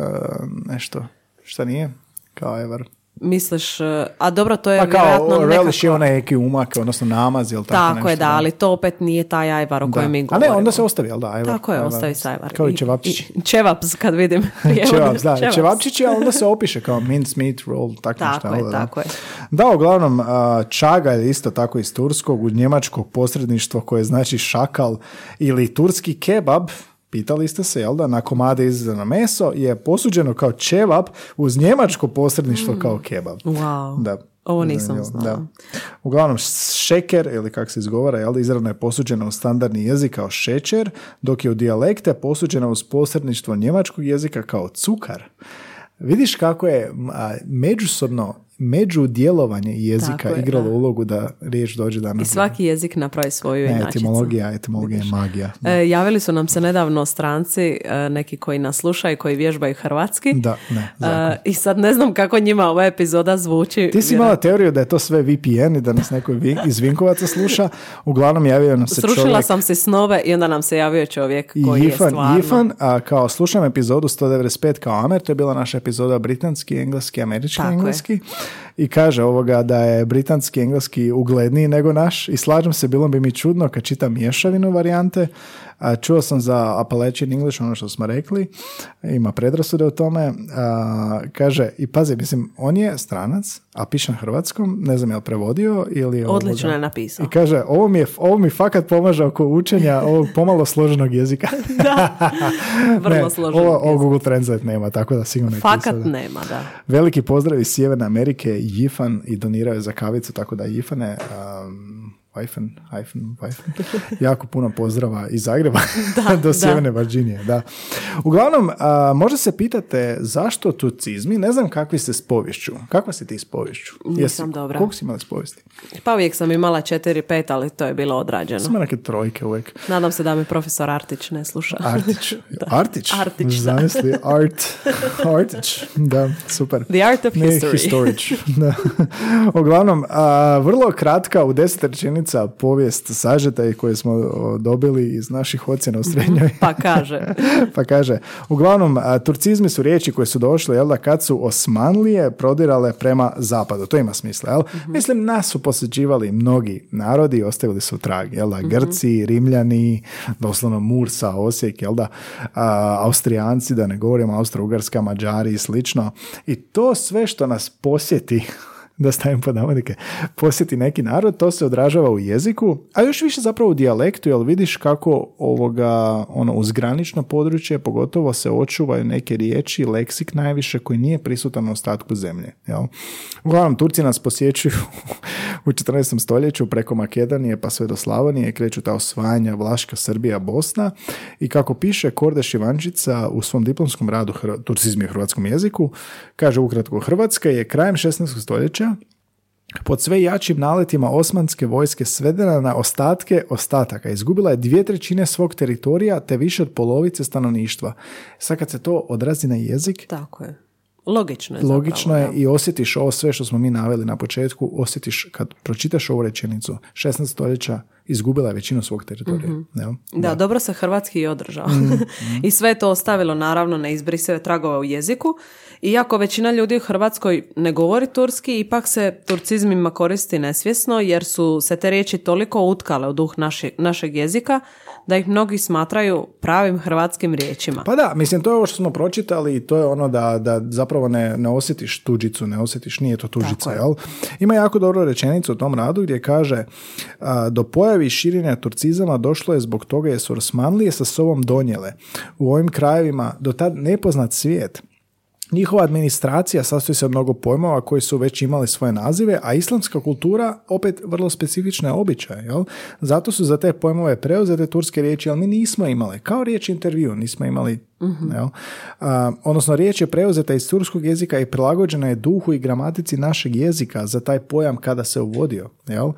nešto, šta nije? Kao ajvar. Misliš, e, a dobro, to je Pa kao vjerojatno relish je nekako... onaj neki umak, odnosno namaz ili tako, Tako je, da, ali to opet nije taj ajvar o kojem mi A govorimo. ne, onda se ostavi, jel da? Ajvar, Tako je, ajvar. ostavi se ajvar. Kao i čevapčići. i- Čevaps, kad vidim. *laughs* *laughs* Čevaps, da, Čevaps. čevapčići, a onda se *laughs* opiše kao mince meat roll, tako, Tako nešto. je, da? tako je. Da, uglavnom, a, čaga je isto tako iz turskog, u njemačkog posredništvo koje znači šakal ili turski kebab, pitali ste se, jel da, na komade izrezano meso je posuđeno kao čevap uz njemačko posredništvo kao kebab. Wow. Da. Ovo nisam znala. Da. Uglavnom, šeker, ili kako se izgovara, jel, izravno je posuđeno u standardni jezik kao šećer, dok je u dijalekte posuđeno uz posredništvo njemačkog jezika kao cukar. Vidiš kako je a, međusobno, međudjelovanje jezika Tako je, igralo da. ulogu da riječ dođe danas. I svaki jezik napravi svoju ne, inačicu. etimologija, etimologija je magija. E, javili su nam se nedavno stranci, e, neki koji nas slušaju koji vježbaju hrvatski. Da, ne. E, I sad ne znam kako njima ova epizoda zvuči. Ti si imala teoriju da je to sve VPN i da nas neko iz Vinkovaca sluša. Uglavnom javio nam se Srušila čovjek... sam si snove i onda nam se javio čovjek koji je stvarno... Jifan, a kao slušam epizodu 195 kao Amer, to je bila naša epizoda britanski, engleski, američki, Tako je. I kaže ovoga da je britanski, engleski ugledniji nego naš i slažem se, bilo bi mi čudno kad čitam mješavinu varijante. A, čuo sam za Appalachian English, ono što smo rekli, ima predrasude o tome. A, kaže, i pazi, mislim, on je stranac, a piše na hrvatskom, ne znam je li prevodio ili... Odlično je napisao. I kaže, ovo mi, je, ovo mi fakat pomaže oko učenja ovog pomalo složenog jezika. *laughs* Vrlo *laughs* Ne, složeno. Ovo, ovo Google Translate nema, tako da sigurno je Fakat pisao da- nema, da. Veliki pozdrav iz Sjeverne Amerike, Jifan i donirao je za kavicu, tako da Jifane, um, Weifen, Weifen, Weifen. *laughs* jako puno pozdrava iz Zagreba *laughs* *laughs* do Sjeverne Virginije. Da. Uglavnom, a, možda se pitate zašto tucizmi, ne znam kakvi ste s povješću. Kakva si ti s povješću? Nisam dobra. Koliko si imala s povijesti? Pa uvijek sam imala 4-5, ali to je bilo odrađeno. Sam neke trojke uvijek. Nadam se da mi profesor Artić ne sluša. Artić. Artić? Artić, da. Zamisli, Art. Artić. Da, super. The art of Ne, history. Da. Uglavnom, a, vrlo kratka u deset rečenica povijest sažeta i koje smo dobili iz naših ocjena u srednjoj. Pa kaže. *laughs* pa kaže, uglavnom, turcizmi su riječi koje su došle, jel da, kad su Osmanlije prodirale prema zapadu. To ima smisla, jel? Mislim, nas su posjećivali mnogi narodi i ostavili su trag, jel da, Grci, Rimljani, doslovno Mursa, Osijek, jel da, a, Austrijanci, da ne govorimo, Austro-Ugarska, Mađari i slično. I to sve što nas posjeti da stavim pod navodnike, posjeti neki narod, to se odražava u jeziku, a još više zapravo u dijalektu, jer vidiš kako ovoga, ono, uz granično područje pogotovo se očuvaju neke riječi, leksik najviše koji nije prisutan na ostatku zemlje. Jel? Uglavnom, Turci nas posjećuju *laughs* u 14. stoljeću preko Makedonije pa sve do Slavonije, kreću ta osvajanja Vlaška, Srbija, Bosna i kako piše Kordeš Ivančica u svom diplomskom radu Hr- Turcizmi u hrvatskom jeziku, kaže ukratko Hrvatska je krajem 16. stoljeća pod sve jačim naletima osmanske vojske svedena na ostatke ostataka. Izgubila je dvije trećine svog teritorija te više od polovice stanovništva. Sad kad se to odrazi na jezik, Tako je. Logično je logično zapravo, je i osjetiš ovo sve što smo mi naveli na početku, osjetiš kad pročitaš ovu rečenicu, 16. stoljeća izgubila je većinu svog teritorija. jel? Da, dobro se hrvatski i održao. Mm, *laughs* I sve je to ostavilo naravno neizbrisive tragove u jeziku. Iako većina ljudi u Hrvatskoj ne govori turski, ipak se turcizmima koristi nesvjesno jer su se te riječi toliko utkale u duh naši- našeg jezika da ih mnogi smatraju pravim hrvatskim riječima. Pa da, mislim, to je ovo što smo pročitali i to je ono da, da zapravo ne, ne osjetiš tuđicu, ne osjetiš, nije to tuđica, je. jel? Ima jako dobro rečenicu u tom radu gdje kaže a, do pojavi širenja turcizama došlo je zbog toga jer su Osmanlije sa sobom donijele u ovim krajevima do tad nepoznat svijet. Njihova administracija sastoji se od mnogo pojmova koji su već imali svoje nazive, a islamska kultura opet vrlo specifične običaje. Jel? Zato su za te pojmove preuzete turske riječi, ali mi nismo imali. Kao riječ intervju nismo imali. Jel? A, odnosno riječ je preuzeta iz turskog jezika i prilagođena je duhu i gramatici našeg jezika za taj pojam kada se uvodio. Jel?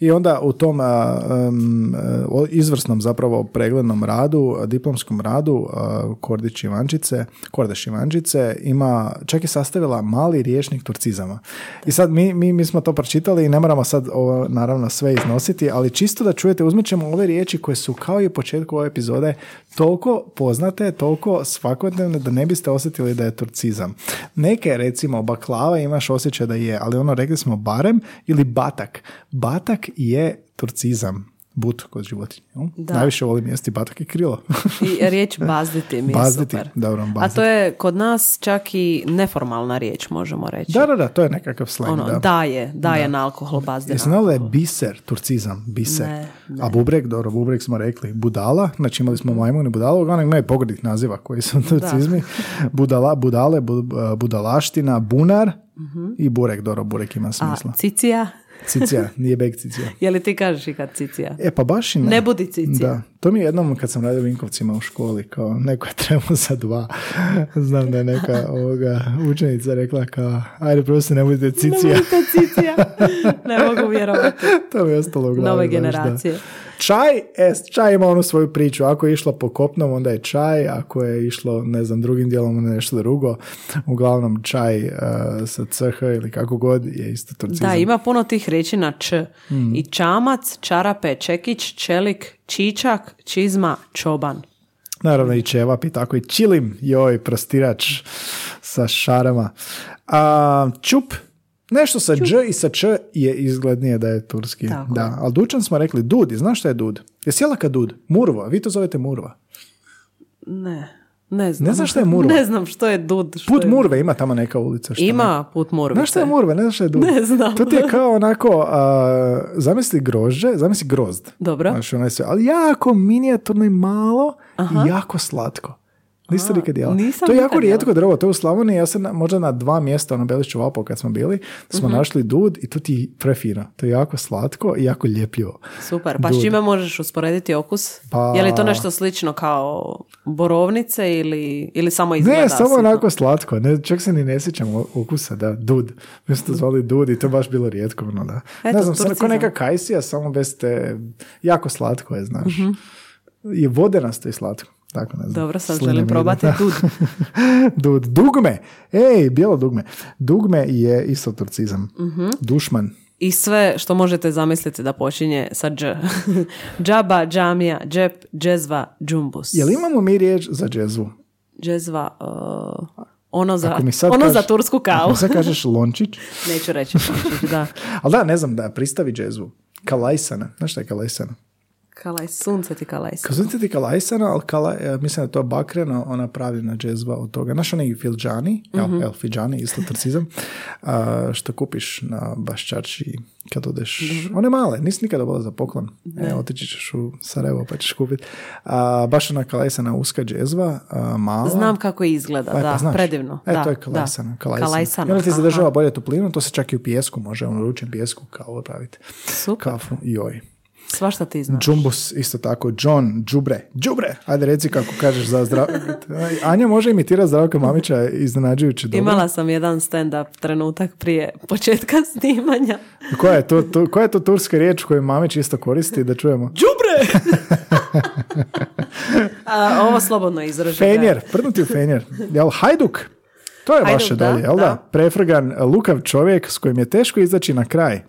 I onda u tom um, izvrsnom zapravo preglednom radu, diplomskom radu Kordić Ivančice, Kordeš Ivančice ima, čak je sastavila mali riječnik turcizama. I sad mi, mi, mi smo to pročitali i ne moramo sad ovo, naravno sve iznositi, ali čisto da čujete, uzmet ćemo ove riječi koje su kao i u početku ove epizode toliko poznate, toliko svakodnevne da ne biste osjetili da je turcizam. Neke, recimo, baklava imaš osjećaj da je, ali ono rekli smo barem ili batak. Batak je turcizam. But kod životinja. Da. Najviše volim jesti batak i krilo. I riječ *laughs* bazditi mi je Bazditi, super. dobro, A bazditi. to je kod nas čak i neformalna riječ, možemo reći. da, da, da, to je nekakav slang. ono, da. daje, daje na alkohol bazdina. Jesi znala da je biser, turcizam, biser. Ne, A bubrek, dobro, bubrek smo rekli, budala, znači imali smo majmun i budala, uglavnom imaju pogrdnih naziva koji su turcizmi. Budala, budale, bu- budalaština, bunar i burek, dobro, burek ima A smisla. cicija? Cicija, nije beg cicija. Je li ti kažeš ikad cicija? E, pa baš i ne. Ne budi cicija. Da, to mi je jednom kad sam radio u Vinkovcima u školi, kao neko je trebao za dva. *laughs* Znam da je neka ovoga učenica rekla kao, ajde prosto ne budite cicija. Ne budite cicija. *laughs* ne mogu vjerovati. to mi je ostalo u glavi. Nove generacije. Čaj, e, čaj ima onu svoju priču. Ako je išlo po kopnom, onda je čaj. Ako je išlo, ne znam, drugim dijelom, onda je nešto drugo. Uglavnom, čaj e, sa CH ili kako god je isto turcizam. Da, ima puno tih riječi na č. Mm. I čamac, čarape, čekić, čelik, čičak, čizma, čoban. Naravno i ćevap i tako i čilim, joj, prostirač sa šarama. A, čup, nešto sa dž i sa č je izglednije da je turski. Tako da, ali dučan smo rekli dud, znaš šta je dud? Je sjela kad dud? Murva, vi to zovete murva. Ne, ne znam. Ne znaš šta je murva? Ne znam što je dud. Što Put je... Murve ima tamo neka ulica. Što ne- Ima put murvice. Znaš šta je murve, ne znaš šta je dud? Ne znam. To ti je kao onako, a, zamisli grožđe, zamisli grozd. Dobro. Znaš, ono je sve, ali jako minijaturno i malo i jako slatko. Niste nikad jela? nisam to je jako rijetko drvo, to je u Slavoniji, ja sam na- možda na dva mjesta, ono Belišću Vapo kad smo bili, smo Mhm. našli dud i to ti je prefino. To je jako slatko i jako ljepljivo. Super, pa s čime možeš usporediti okus? Pa- Je li to nešto slično kao borovnice ili, ili samo izgleda? Ne, samo onako slatko, ne, čak se ni ne sjećam o- ukusa, da, dud. Mi smo to zvali dud i to je baš bilo rijetko, ono, da. Eto, ne znam, samo ko neka kajsija, samo bez te, jako slatko je, znaš. Mhm. I vodenasto i slatko. Tako ne znam. Dobro, sad Slina želim probati dud. *laughs* Dud. Dugme. Ej, bijelo dugme. Dugme je isto turcizam. Mhm. Dušman. I sve što možete zamisliti da počinje sa dž. *laughs* Džaba, džamija, džep, džezva, džumbus. Jel imamo mi riječ za džezvu? Džezva, uh, ono za, Ako ono kažeš- za tursku Ako kavu. mi sad kažeš lončić, *laughs* Neću reći. da. ali da, ne znam, da, pristavi džezvu. Kalajsana. Znaš šta je kalajsana? Kalaj, sunce ti kalaj. Kazujete ti kalajsana, ali kala, e, mislim da je to bakreno, ona pravljena džezva od toga. Znaš onaj filđani, mm el, fidžani, isto trcizam, *laughs* što kupiš na baščarči kad odeš. One male, nisi nikada dobila za poklon. E, otići ćeš u Sarajevo pa ćeš kupiti. Baš ona kalajsana uska džezva, a, mala. Znam kako izgleda, E, da, pa znaš. predivno. E, da, to je da. kalajsana. kalajsana. Kalajsana, onda ti zadržava bolje toplinu, to se čak i u pijesku može, ono ručem pijesku kao praviti. Super, Kafu, joj. Svašta ti znaš. Džumbus isto tako, John, Džubre, Džubre, ajde reci kako kažeš za zdrav... Anja može imitirati Zdravka Mamića iznenađujući dobro. Imala sam jedan stand-up trenutak prije početka *laughs* snimanja. Koja je to, to, koja je to turska riječ koju Mamić isto koristi da čujemo? Đubre! *laughs* A, ovo slobodno izraži. Fenjer, prdnuti u fenjer. Jel, hajduk? To je vaše dolje, jel da? da. Prefrgan, lukav čovjek s kojim je teško izaći na kraj.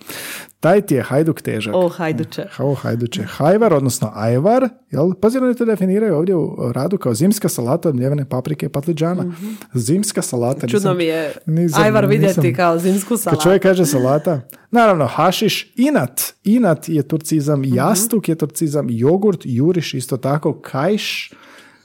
Taj ti je hajduk težak. O, hajduče. O, hajduče. Hajvar, odnosno ajvar, jel? Pazi, oni to definiraju ovdje u radu kao zimska salata od mljevene paprike i patliđana. Zimska salata. Čudno nisam- mi je nisam- ajvar vidjeti nisam- kao zimsku Kad salatu. čovjek kaže salata, naravno hašiš, inat, inat je turcizam, Mhm. jastuk je turcizam, jogurt, juriš isto tako, kajš,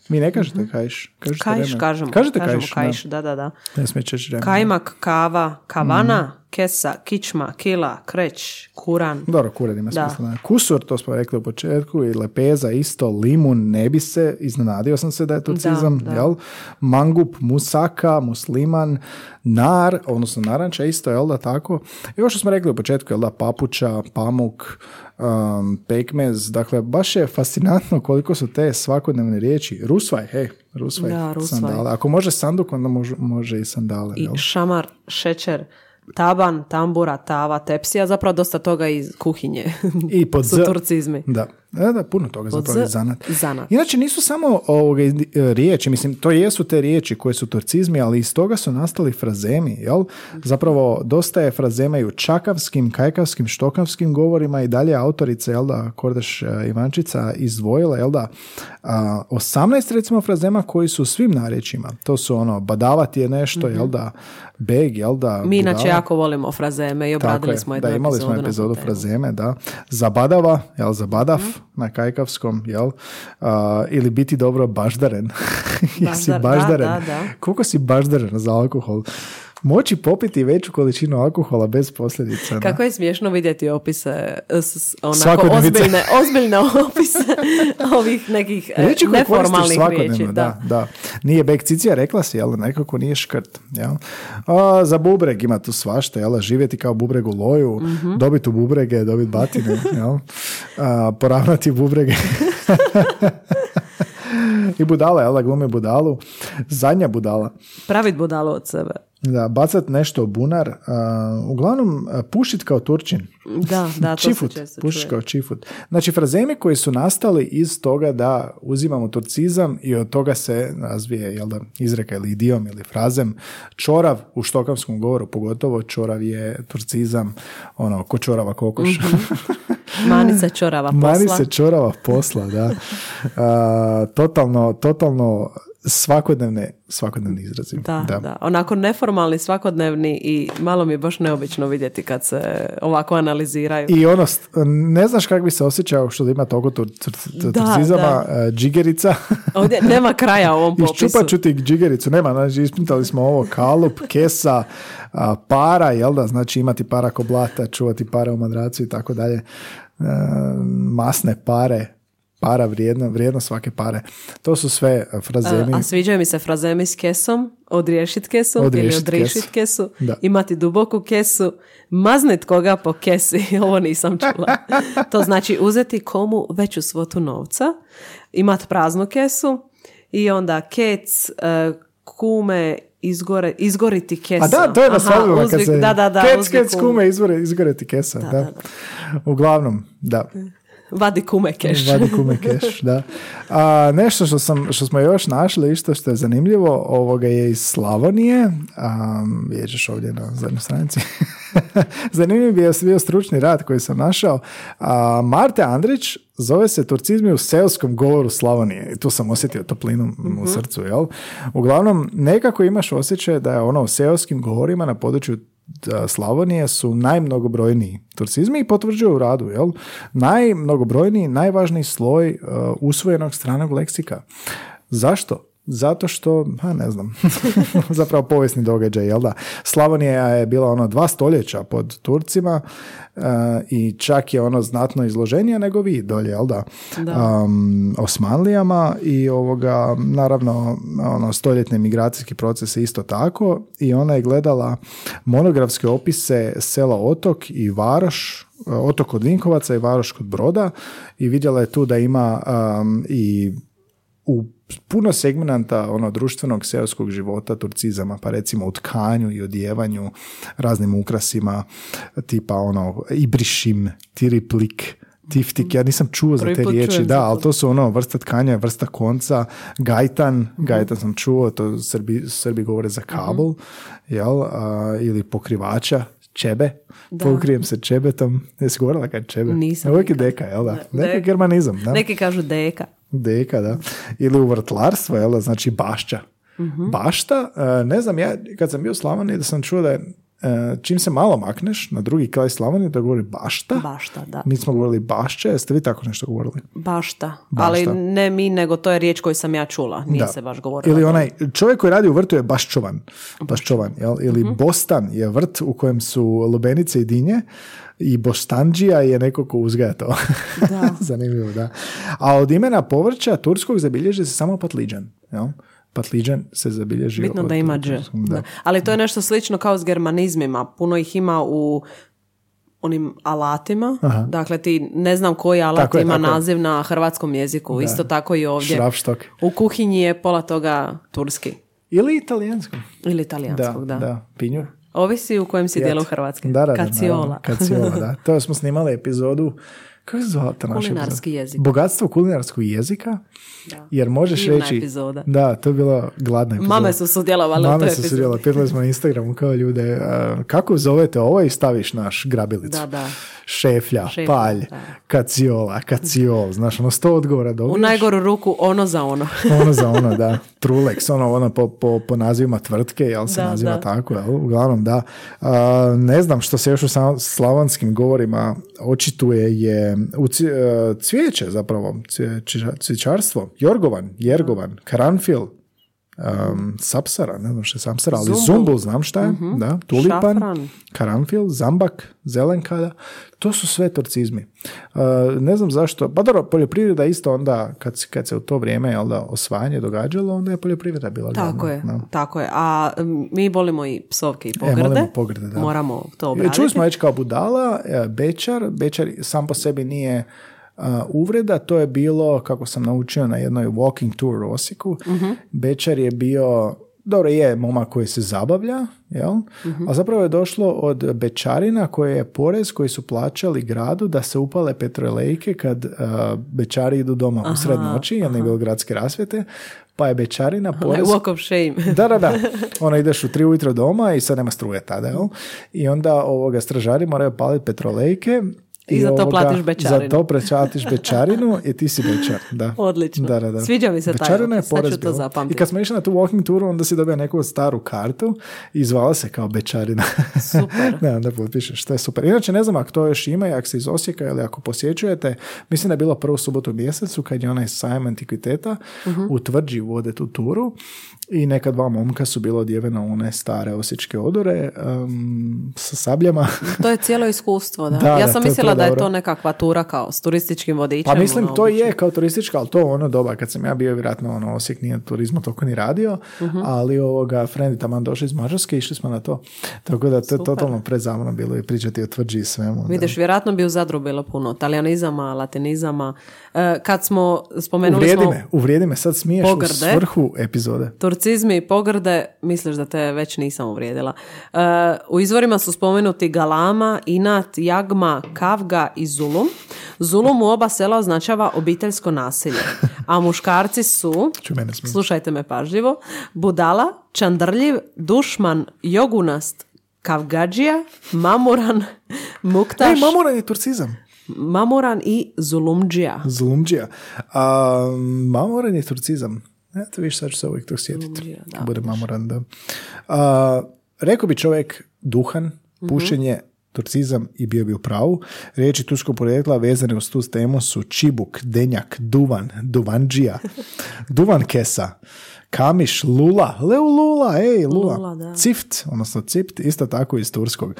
mi ne kažete kajš. Kažete Kajš, remen. kažemo. Kažete kažemo kajš, kajš, da, da, da. Ne smiješ remen. Kajmak, kava, kavana, Mhm. Kesa, kičma, kila, kreć, kuran. Dobro, kuren ima Da. smisla. Kusur, to smo rekli u početku, i lepeza isto, limun, ne bi se, iznenadio sam se da je turcizam, Da, da. jel? Mangup, musaka, musliman, nar, odnosno naranča isto, jel da tako? I ovo što smo rekli u početku, jel da, papuča, pamuk, um, pekmez, dakle, baš je fascinantno koliko su te svakodnevne riječi. Rusvaj, hej, rusvaj, Da, rusvaj. sandale. Ako može sanduk, onda može, može i sandale, I jel? šamar, šećer, taban, tambura, tava, tepsija, zapravo dosta toga iz kuhinje. I pod *laughs* Su Z- turcizmi. Da, da, da, puno toga zapravo je zanat. zanat. Inače nisu samo ovoga, e, riječi, mislim, to jesu te riječi koje su turcizmi, ali iz toga su nastali frazemi, jel? Zapravo, dosta je frazema i u čakavskim, kajkavskim, štokavskim govorima i dalje autorice, jel da, Kordeš e, Ivančica izdvojila, jel da, a, 18 recimo frazema koji su svim narječima. To su ono, badavati je nešto, jel da, beg, jel da, Mi inače budala. jako volimo frazeme i Tako obradili je, smo jednu da, imali smo epizodu epizodu frazeme, da. Zabadava, jel, zabadav Mhm. Na kajkavskom, jel, A, ili biti dobro baždaren. *laughs* Jesi Baždar, da, baždaren? da, da. Koliko si baždaren za alkohol? Moći popiti veću količinu alkohola bez posljedica. da. Kako je smiješno vidjeti opise, s- onako ozbiljne, ozbiljne *laughs* opise ovih nekih e, Riječi koje neformalnih riječi. da, da. Nije bek cicija, rekla si, jel, nekako nije škrt, jel. A, za bubreg ima tu svašta, jel, živjeti kao bubreg u loju, Mhm. dobiti u bubrege, dobiti batine, *laughs* jel, A, poravnati bubrege. *laughs* I budala, jel, da glumi budalu. Zadnja budala. Pravit budalu od sebe. Da, bacat nešto u bunar. A, uglavnom, pušit kao Turčin. Da, da, to čifut, se čuje. kao čifut. Znači, frazemi koji su nastali iz toga da uzimamo turcizam i od toga se razvije, jel da, izreka ili idiom ili frazem. Čorav, u štokavskom govoru pogotovo, čorav je turcizam, ono, ko čorava kokoš. *laughs* Mani se čorava posla. Mani se čorava posla, da. A, totalno, totalno svakodnevne, svakodnevni izrazi. Da, da, Onako neformalni, svakodnevni i malo mi je baš neobično vidjeti kad se ovako analiziraju. I ono, ne znaš kako bi se osjećao što ima toliko tur, tur, tur- Da, turcizama, da. a, džigerica. *laughs* Ovdje nema kraja ovom *laughs* popisu. Iščupat ću ti džigericu, nema, znači ispitali smo ovo, kalup, kesa, para, jel da, znači imati para ko blata, čuvati pare u madracu i tako dalje, E, masne pare, para, vrijedno, vrijedno svake pare. To su sve frazemi. A sviđaju mi se frazemi s kesom, odriješit kesu Odriješit ili odriješit kesu. kesu, Da. imati duboku kesu, maznit koga po kesi, *laughs* ovo nisam čula. *laughs* to znači uzeti komu veću svotu novca, imat praznu kesu i onda kec, e, kume, izgore, izgoriti kesa. A da, to je na svadbama kad uzvik- se... Da, da, da. Kec, kec, kume. izgore ti kesa. Da, da, Uglavnom, da. Vadi kume keš. Vadi kume keš, da. A, nešto što, sam, što smo još našli, isto što je zanimljivo, ovoga je iz Slavonije. Ćeš ovdje na zadnjoj stranici. *laughs* Zanimljiv je bio stručni rad koji sam našao. A, Marte Andrić zove se Turcizmi u seoskom govoru Slavonije. I tu sam osjetio toplinu u srcu, jel? Uglavnom, nekako imaš osjećaj da je ono u seoskim govorima na području Slavonije su najmnogobrojniji turcizmi i potvrđuju u radu, jel? Najmnogobrojniji, najvažniji sloj uh, usvojenog stranog leksika. Zašto? Zato što, ha ne znam, *laughs* zapravo povijesni događaj, jel da? Slavonija je bila ono dva stoljeća pod Turcima uh, i čak je ono znatno izloženija nego vi dolje, jel da? Um, Osmanlijama i ovoga, naravno, ono, stoljetni migracijski proces je isto tako i ona je gledala monografske opise sela Otok i Varoš, Otok kod Vinkovaca i Varoš kod Broda i vidjela je tu da ima um, i u puno segmenata ono društvenog seoskog života turcizama, pa recimo u tkanju i odjevanju, raznim ukrasima, tipa ono ibrišim, tiriplik, tiftik, ja nisam čuo za te riječi, da, ali to. su ono vrsta tkanja, vrsta konca, gajtan, Mhm. gajtan sam čuo, to Srbi, Srbi govore za kabel, jel, a, ili pokrivača, čebe, pokrijem se čebetom, jesi govorila kad čebe? Nisam Uvijek je deka, jel da? Deka. germanizam, da? Neki kažu deka. Deka, da. Ili u vrtlarstvo, jel znači bašća. Mhm. Bašta, e, ne znam, ja kad sam bio u Slavoniji da sam čuo da je čim se malo makneš na drugi kraj Slavonije da govori bašta. Bašta, da. Mi smo govorili bašće, jeste vi tako nešto govorili? Bašta. Bašta. Ali ne mi, nego to je riječ koju sam ja čula. Nije Da. se baš govorilo. Ili onaj čovjek koji radi u vrtu je baščovan. Baščovan, jel? Ili Mhm. bostan je vrt u kojem su lubenice i dinje i bostanđija je neko ko uzgaja to. Da. *laughs* Zanimljivo, da. A od imena povrća turskog zabilježi se samo patliđan. Jel? Patliđan se zabilježi Bitno od da ima dž. Da. Da. Ali to je nešto slično kao s germanizmima. Puno ih ima u onim alatima. Dakle, ti ne znam koji alat Tako je, ima tako je. naziv na hrvatskom jeziku. Isto tako i ovdje. Šrafštok. U kuhinji je pola toga turski. Ili italijansko. Ili Da, italijanskog, da. da. Pinjur. Ovisi u kojem si dijelu Hrvatske. Da, da, da, Kaciola. Kaciola, da. *laughs* To smo snimali epizodu kako se zvala ta naša Kulinarski epizoda? jezik. Bogatstvo kulinarskog jezika. Da. Jer možeš Divna reći... epizoda. Da, to je bila gladna epizoda. Mame su sudjelovale u Mame toj su epizodi. sudjelovale. Pitali smo na Instagramu kao ljude, a, kako zovete ovo i staviš naš grabilicu. Da, da. Šeflja, Šeflja, palj, da. kaciola, kaciol. Znaš, ono sto odgovora U dobiješ. najgoru ruku ono za ono. *laughs* ono za ono, da. Trulex, ono, ono po, po, po nazivima tvrtke, jel se Da, naziva da. tako, jel? Uglavnom, da. A, ne znam što se još u slavonskim govorima očituje je u e, cvijeće zapravo, cvijećarstvo, jorgovan, jergovan, karanfil, um, sapsara, ne znam što je sapsara, ali Zumbul. zumbul znam šta je, da, tulipan, Šafran. karanfil, zambak, zelenkada, to su sve turcizmi. Uh, ne znam zašto, pa dobro, poljoprivreda isto onda, kad, se- kad se u to vrijeme jel da, osvajanje događalo, onda je poljoprivreda bila glavna. Tako je, da. tako je. A mi volimo i psovke i E, pogrde. volimo pogrde, da. Moramo to E, obraditi. Čuli smo već kao budala, e, Bečar, Bečar sam po sebi nije uvreda, to je bilo, kako sam naučio na jednoj walking tour u Osijeku, Mhm. Bečar je bio, dobro je momak koji se zabavlja, jel? Mhm. a zapravo je došlo od Bečarina koje je porez koji su plaćali gradu da se upale petrolejke kad a, Bečari idu doma u sred noći, jer nije bilo gradske rasvjete, pa je Bečarina porez... Walk of shame. Da, da, da. *laughs* Ono ideš u tri ujutro doma i sad nema struje tada, jel? I onda ovoga stražari moraju paliti petrolejke. I za to platiš bečarinu. Za to platiš *laughs* bečarinu i ti si bečar, da. Odlično. Da, da, da. Sviđa mi se taj Bečarina je sad ću porez to zapamtiti. I kad smo išli na tu walking turu, onda si dobio neku staru kartu i zvala se kao bečarina. Super. *laughs* da, da potpišeš, to je super. Inače, ne znam ako to još ima, i ako se iz Osijeka ili ako posjećujete, mislim da je bilo prvu subotu u mjesecu kad je onaj sajam antikviteta Mhm. u tvrđi vode tu turu i neka dva momka su bila odjevena u one stare osječke odore um, sa sabljama. *laughs* To je cijelo iskustvo, da. Da, ja da, sam mislila da je dobro. to nekakva tura kao s turističkim vodičem. Pa mislim, ono, to je kao turistička, ali to ono doba kad sam ja bio, vjerojatno ono, Osijek nije turizmu toliko ni radio, Mhm. ali ovoga, friend taman došli iz Mađarske, išli smo na to. Tako da to je totalno prezamno bilo i pričati o tvrđi i svemu. da. Vidiš, vjerojatno bi u Zadru bilo puno talijanizama, latinizama. E, kad smo spomenuli Uvrijedi smo me, uvrijedi me, sad smiješ Pogrde. u svrhu epizode. Turcizmi i pogrde, misliš da te već nisam uvrijedila. E, u izvorima su spomenuti Galama, Inat, Jagma, Kavga i Zulum. Zulum u oba sela označava obiteljsko nasilje, a muškarci su, slušajte me pažljivo, Budala, Čandrljiv, Dušman, Jogunast, Kavgađija, Mamuran, *laughs* Muktaš, Ej, mamoran je turcizam. Mamuran i Zulumđija. Zulumđija. A, mamoran je turcizam. Eto, viš, sad ću se uvijek to sjetiti. Da, Bude mamoran, da. A, rekao bi čovjek duhan, Mhm. pušenje, turcizam i bio bi u pravu. Riječi turskog porijekla vezane uz tu temu su čibuk, denjak, duvan, duvanđija, *laughs* duvan kesa, kamiš, lula, leu lula, ej, lula, Lula, da. cift, odnosno cipt, isto tako iz turskog.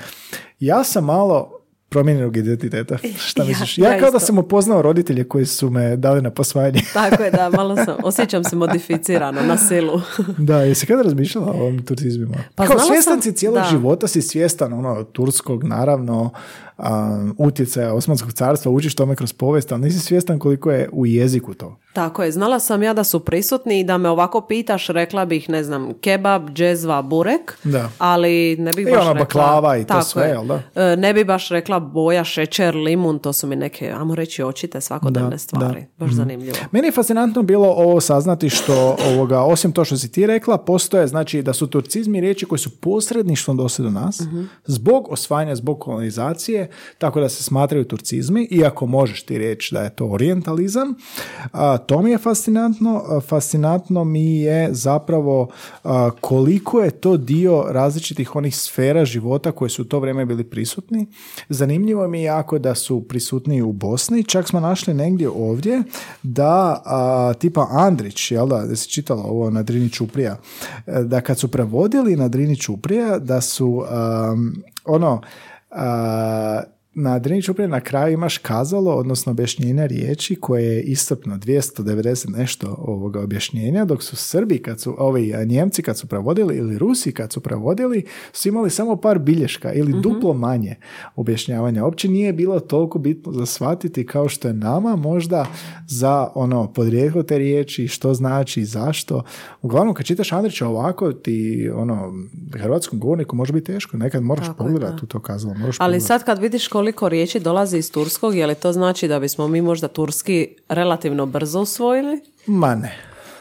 Ja sam malo promijenjenog identiteta. Šta Ja- misliš? Ja, ja kao da isto. sam upoznao roditelje koji su me dali na posvajanje. *laughs* Tako je, da, malo sam, osjećam se modificirano na silu. *laughs* da, jesi kada razmišljala o ovim turizmima? Pa kao svjestan sam- si cijelog da. života, si svjestan ono, turskog, naravno, um, utjecaja Osmanskog carstva, učiš tome kroz povijest, ali nisi svjestan koliko je u jeziku to. Tako je, znala sam ja da su prisutni i da me ovako pitaš, rekla bih, ne znam, kebab, džezva, burek, Da. ali ne bih I baš ono rekla... baklava i to Tako sve, je. jel da? E, Ne bi baš rekla boja, šećer, limun, to su mi neke, ajmo reći, očite svakodnevne Da, stvari. da. Baš zanimljivo. Meni je fascinantno bilo ovo saznati što ovoga, osim to što si ti rekla, postoje znači da su turcizmi riječi koji su posredništvom došli do nas zbog osvajanja, zbog kolonizacije, tako da se smatraju turcizmi, iako možeš ti reći da je to orijentalizam. A, to mi je fascinantno. Fascinantno mi je zapravo koliko je to dio različitih onih sfera života koje su u to vrijeme bili prisutni. Zanimljivo mi je jako da su prisutni u Bosni. Čak smo našli negdje ovdje da tipa Andrić, jel da, da si čitala ovo na Drini Čuprija, e, da kad su prevodili na Drini Čuprija, da su um, ono a, na Drini Čuprija na kraju imaš kazalo, odnosno objašnjenja riječi koje je iscrpno 290 nešto ovoga objašnjenja, dok su Srbi kad su, ovi Njemci kad su prevodili ili Rusi kad su prevodili, su imali samo par bilješka ili duplo manje objašnjavanja. Uopće nije bilo toliko bitno za shvatiti kao što je nama možda za ono podrijetlo te riječi, što znači zašto. Uglavnom kad čitaš Andrića ovako ti ono hrvatskom govorniku može biti teško. Nekad moraš pogledati da. u to kazalo. Moraš Ali pogledati. sad kad vidiš koliko riječi dolazi iz turskog, je li to znači da bismo mi možda turski relativno brzo usvojili Ma ne.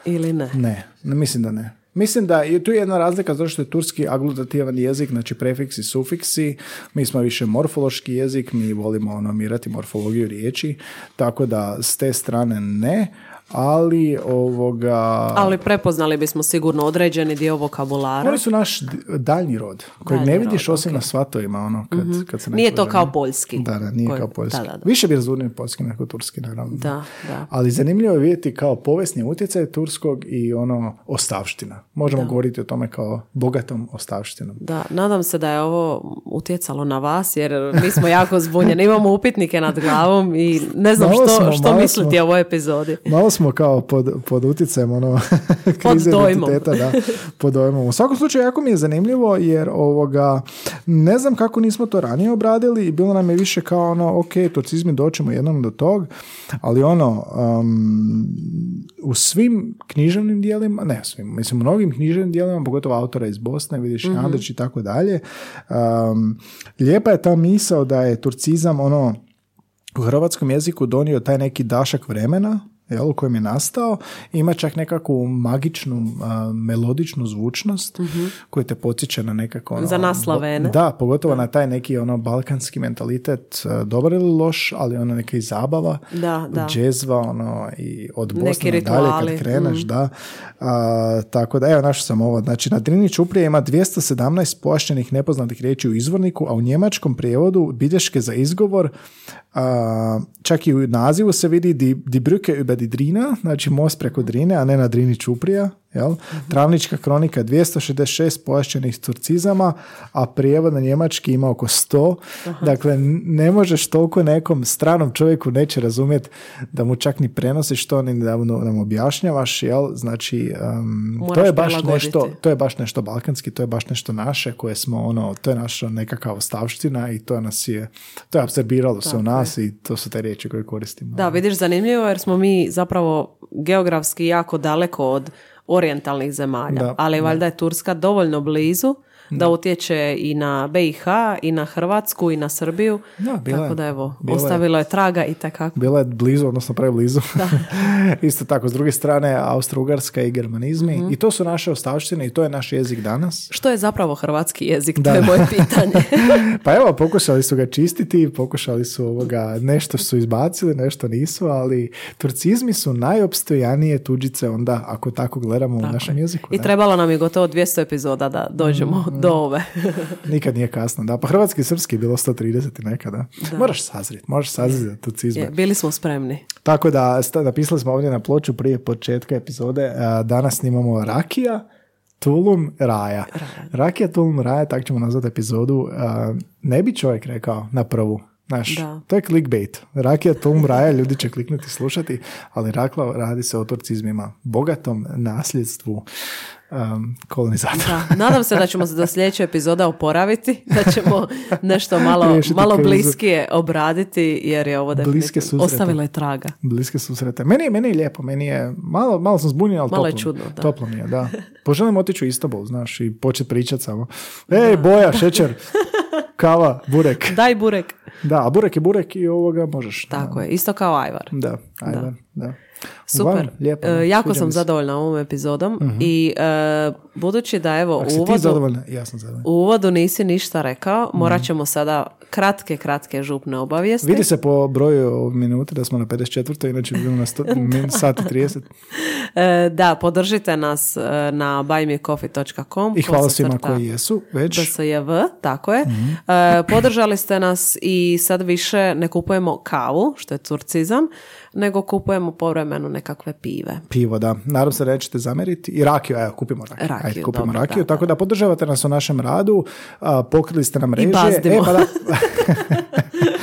ili ne? Ne, ne, mislim da ne. Mislim da je tu jedna razlika zato što je turski aglutativan jezik, znači prefiksi, sufiksi, mi smo više morfološki jezik, mi volimo ono mirati morfologiju riječi, tako da s te strane ne, ali ovoga... Ali prepoznali bismo sigurno određeni dio vokabulara. Oni su naš d- daljnji rod, Daljnji ne vidiš rod, osim na svatovima, ono, kad, kad se Nije to kao poljski. Da, da, nije Koji- kao poljski. da, da, da. Više bi razumio poljski nego turski, naravno. Da, da. Ali zanimljivo je vidjeti kao povijesni utjecaj turskog i ono ostavština. Možemo govoriti o tome kao bogatom ostavštinom. Da, nadam se da je ovo utjecalo na vas jer mi smo jako zbunjeni. Imamo upitnike nad glavom i ne znam Malo što, smo, što misliti smo. o ovoj epizodi. Malo smo kao pod, pod utjecajem ono, *laughs* krize dojmom. identiteta, da, pod dojmom. U svakom slučaju, jako mi je zanimljivo jer ovoga, ne znam kako nismo to ranije obradili i bilo nam je više kao ono, ok, turcizmi doćemo jednom do tog, ali ono, um, u svim književnim dijelima, ne svim, mislim u mnogim književnim dijelima, pogotovo autora iz Bosne, vidiš mm i tako dalje, um, lijepa je ta misao da je turcizam ono, u hrvatskom jeziku donio taj neki dašak vremena jel, u kojem je nastao, ima čak nekakvu magičnu, a, melodičnu zvučnost koja te podsjeća na nekako... Ono, Za nas Slavene. Da, pogotovo na taj neki ono balkanski mentalitet, dobar ili loš, ali ono neka i zabava, Da, da. džezva, ono, i od Bosne nadalje kad kreneš, da. A, tako da, evo, našao sam ovo. Znači, na Drini Čuprije ima 217 pojašnjenih nepoznatih riječi u izvorniku, a u njemačkom prijevodu bilješke za izgovor a, čak i u nazivu se vidi di, di Brücke über die Drina, znači most preko Drine, a ne na Drini Čuprija. Jel? Travnička kronika 266 pojašćenih turcizama, a prijevod na njemački ima oko 100. Dakle, n- ne možeš toliko nekom stranom čovjeku neće razumjeti da mu čak ni prenosiš to, ni da mu nam objašnjavaš, jel? Znači, um, to je baš nešto, to je baš nešto balkanski, to je baš nešto naše koje smo ono, to je naša nekakva ostavština i to nas je, to je apsorbiralo se u nas i to su te riječi koje koristimo. Da, vidiš, zanimljivo jer smo mi zapravo geografski jako daleko od orijentalnih zemalja, Da, ali valjda je Turska dovoljno blizu da utječe i na BiH, i na Hrvatsku, i na Srbiju. Da, bila je. Tako da evo, Bila ostavilo je traga i takako. Bila je blizu, odnosno preblizu. *laughs* Isto tako, s druge strane, Austro-Ugarska i germanizmi. Mhm. I to su naše ostavštine i to je naš jezik danas. Što je zapravo hrvatski jezik? Da. To je moje *laughs* pitanje. *laughs* Pa evo, pokušali su ga čistiti, pokušali su ovoga, nešto su izbacili, nešto nisu, ali turcizmi su najopstojanije tuđice onda, ako tako gledamo u našem jeziku. I da. trebalo nam je gotovo 200 epizoda da dođemo Mhm. Do ove. *laughs* Nikad nije kasno, da. Pa hrvatski i srpski je bilo 130 i nekada. Moraš sazriti, moraš sazriti turcizme. Je, bili smo spremni. Tako da, napisali smo ovdje na ploču prije početka epizode, a, danas snimamo Rakija, Tulum, Raja. Rakija, Tulum, Raja, tak ćemo nazvati epizodu. A, ne bi čovjek rekao na prvu. Znaš, Da. to je clickbait. Rakija, Tulum, Raja, ljudi će kliknuti slušati, ali rakla radi se o turcizmima, bogatom nasljedstvu um, kolonizatora. Da, nadam se da ćemo se do sljedeće epizoda oporaviti, da ćemo nešto malo, Riješiti malo krizu. bliskije obraditi, jer je ovo definitivno susrete. ostavilo je traga. Bliske susrete. Meni, je- meni je lijepo, meni je, malo, malo sam zbunjen, ali Malo je toplo, čudno, da. toplo mi je, da. *laughs* Poželim otići u Istanbul, znaš, i početi pričati samo. Ej, boja, šećer, kava, burek. *laughs* Daj burek. Da, a burek je burek i ovoga možeš. Tako je, isto kao Ajvar. Da, ajde, da. Super. Uglavnom, lijepo. E, jako sam zadovoljna ovom epizodom i e, budući da evo u uvodu, ja sam u uvodu nisi ništa rekao, Mhm. morat ćemo sada kratke, kratke župne obavijesti. Vidi se po broju minuta da smo na 54. inače bi bilo na sto, *laughs* min, sat i 30. E, da, podržite nas e, na buymecoffee.com. I hvala svima koji jesu već. BSJV, tako je. E, podržali ste nas i sad više ne kupujemo kavu, što je turcizam, nego kupujemo povremeno nekakve pive. Pivo, da. Nadam se da nećete zameriti. I rakiju, evo, kupimo rakiju. Rakiju, Ajde, kupimo dobro, rakiju. da, Tako da podržavate nas u našem radu, pokrili ste nam režije. bazdimo. E, pa da. *laughs*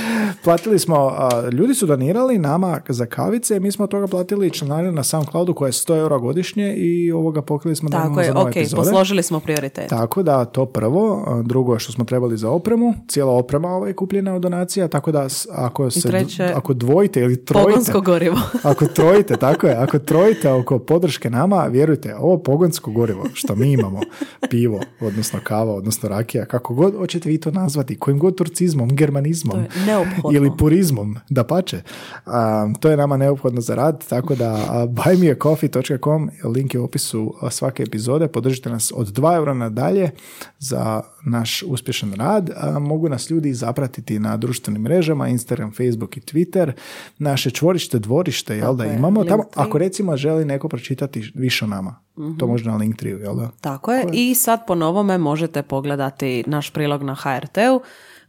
platili smo, ljudi su donirali nama za kavice, mi smo toga platili članarinu na SoundCloudu koja je 100 eura godišnje i ovoga pokrili smo da Tako imamo je, za nove ok, epizode. posložili smo prioritet. Tako da, to prvo. Drugo što smo trebali za opremu. Cijela oprema ova je kupljena od donacija, tako da ako, se, treće, ako dvojite ili trojite... Pogonsko gorivo. *laughs* Ako trojite, tako je, ako trojite oko podrške nama, vjerujte, ovo pogonsko gorivo što mi imamo, pivo, odnosno kava, odnosno rakija, kako god hoćete vi to nazvati, kojim god turcizmom, germanizmom To je neophodno. Ili purizmom, da pače. to je nama neophodno za rad, tako da a, buymeacoffee.com, link je u opisu a, svake epizode, podržite nas od 2 eura nadalje za naš uspješan rad. A, mogu nas ljudi zapratiti na društvenim mrežama, Instagram, Facebook i Twitter, naše čvorište, dvorište, jel da imamo tamo, ako recimo želi neko pročitati više o nama, to može na Linktree, jel da? Tako je. I sad po novome možete pogledati naš prilog na HRT-u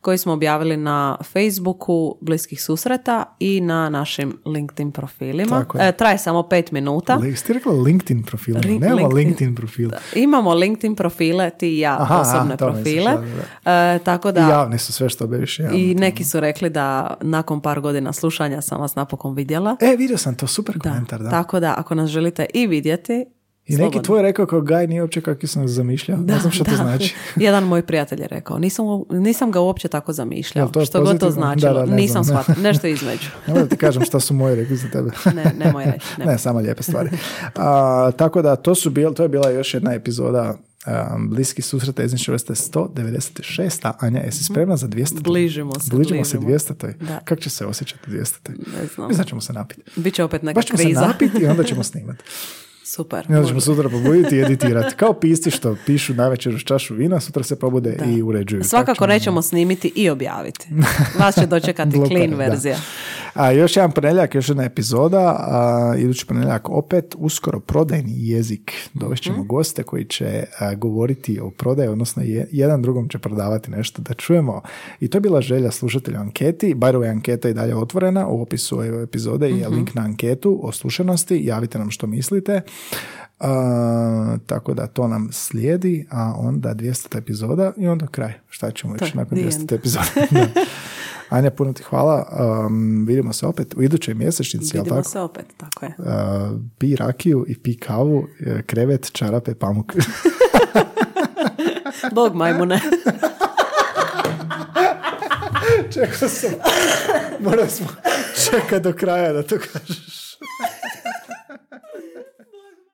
koji smo objavili na Facebooku Bliskih susreta i na našim LinkedIn profilima. Tako je. E, traje samo pet minuta. Li- Ste rekla LinkedIn profil, Link- nemamo LinkedIn. LinkedIn profil. Imamo LinkedIn profile, ti i ja Aha, osobne aha, misliš, profile. da, E, tako I da javni su sve što beviš i neki su rekli da nakon par godina slušanja sam vas napokon vidjela. E, vidio sam to, super komentar, da. Tako da ako nas želite i vidjeti, I neki tvoj rekao kao gaj nije uopće kako sam zamišljao. ne znam što to Da. znači. *laughs* Jedan moj prijatelj je rekao, nisam, nisam ga uopće tako zamišljao. To što god to značilo. Da, da, ne nisam znam. shvatila. *laughs* Nešto između. *laughs* Ne da ti kažem šta su moji rekli za tebe. Ne, nemoj reći. ne, nemoj. samo lijepe stvari. A, tako da, to, su bil, to je bila još jedna epizoda um, Bliski susret Ezniče vrste 196. Anja, jesi spremna za 200? Bližimo se, Bližimo se bližimo. 200. Da. Kako će se osjećati 200? Ne znam. Da ćemo se napiti. Biće opet neka Baš ćemo kriza. se napiti i onda ćemo snimati. Super. I onda ćemo sutra *laughs* pobuditi i editirati. Kao pisci što pišu navečer uz čašu vina, sutra se probude i uređuju. Svakako Tako ćemo- nećemo snimiti i objaviti. *laughs* Vas će dočekati Blokare, clean da. A, još jedan ponedjeljak, još jedna epizoda. A, idući ponedjeljak opet uskoro prodajni jezik. Dovešćemo Mhm. goste koji će a, govoriti o prodaji, odnosno je- jedan drugom će prodavati nešto da čujemo. I to je bila želja slušatelja anketi. By the way, anketa je i dalje otvorena. U opisu ove epizode je Mhm. link na anketu o slušanosti. Javite nam što mislite. A, tako da to nam slijedi, a onda 200 epizoda i onda kraj. Šta ćemo je nakon the 200 end. epizoda? *laughs* Anja, puno ti hvala. Um, vidimo se opet u idućoj mjesečnici, Vidimo tako? se opet, tako je. Uh, pi rakiju i pi kavu, eh, krevet, čarape, pamuk. *laughs* Bog majmune. *laughs* Čekao sam. Morali smo čekati do kraja da to kažeš.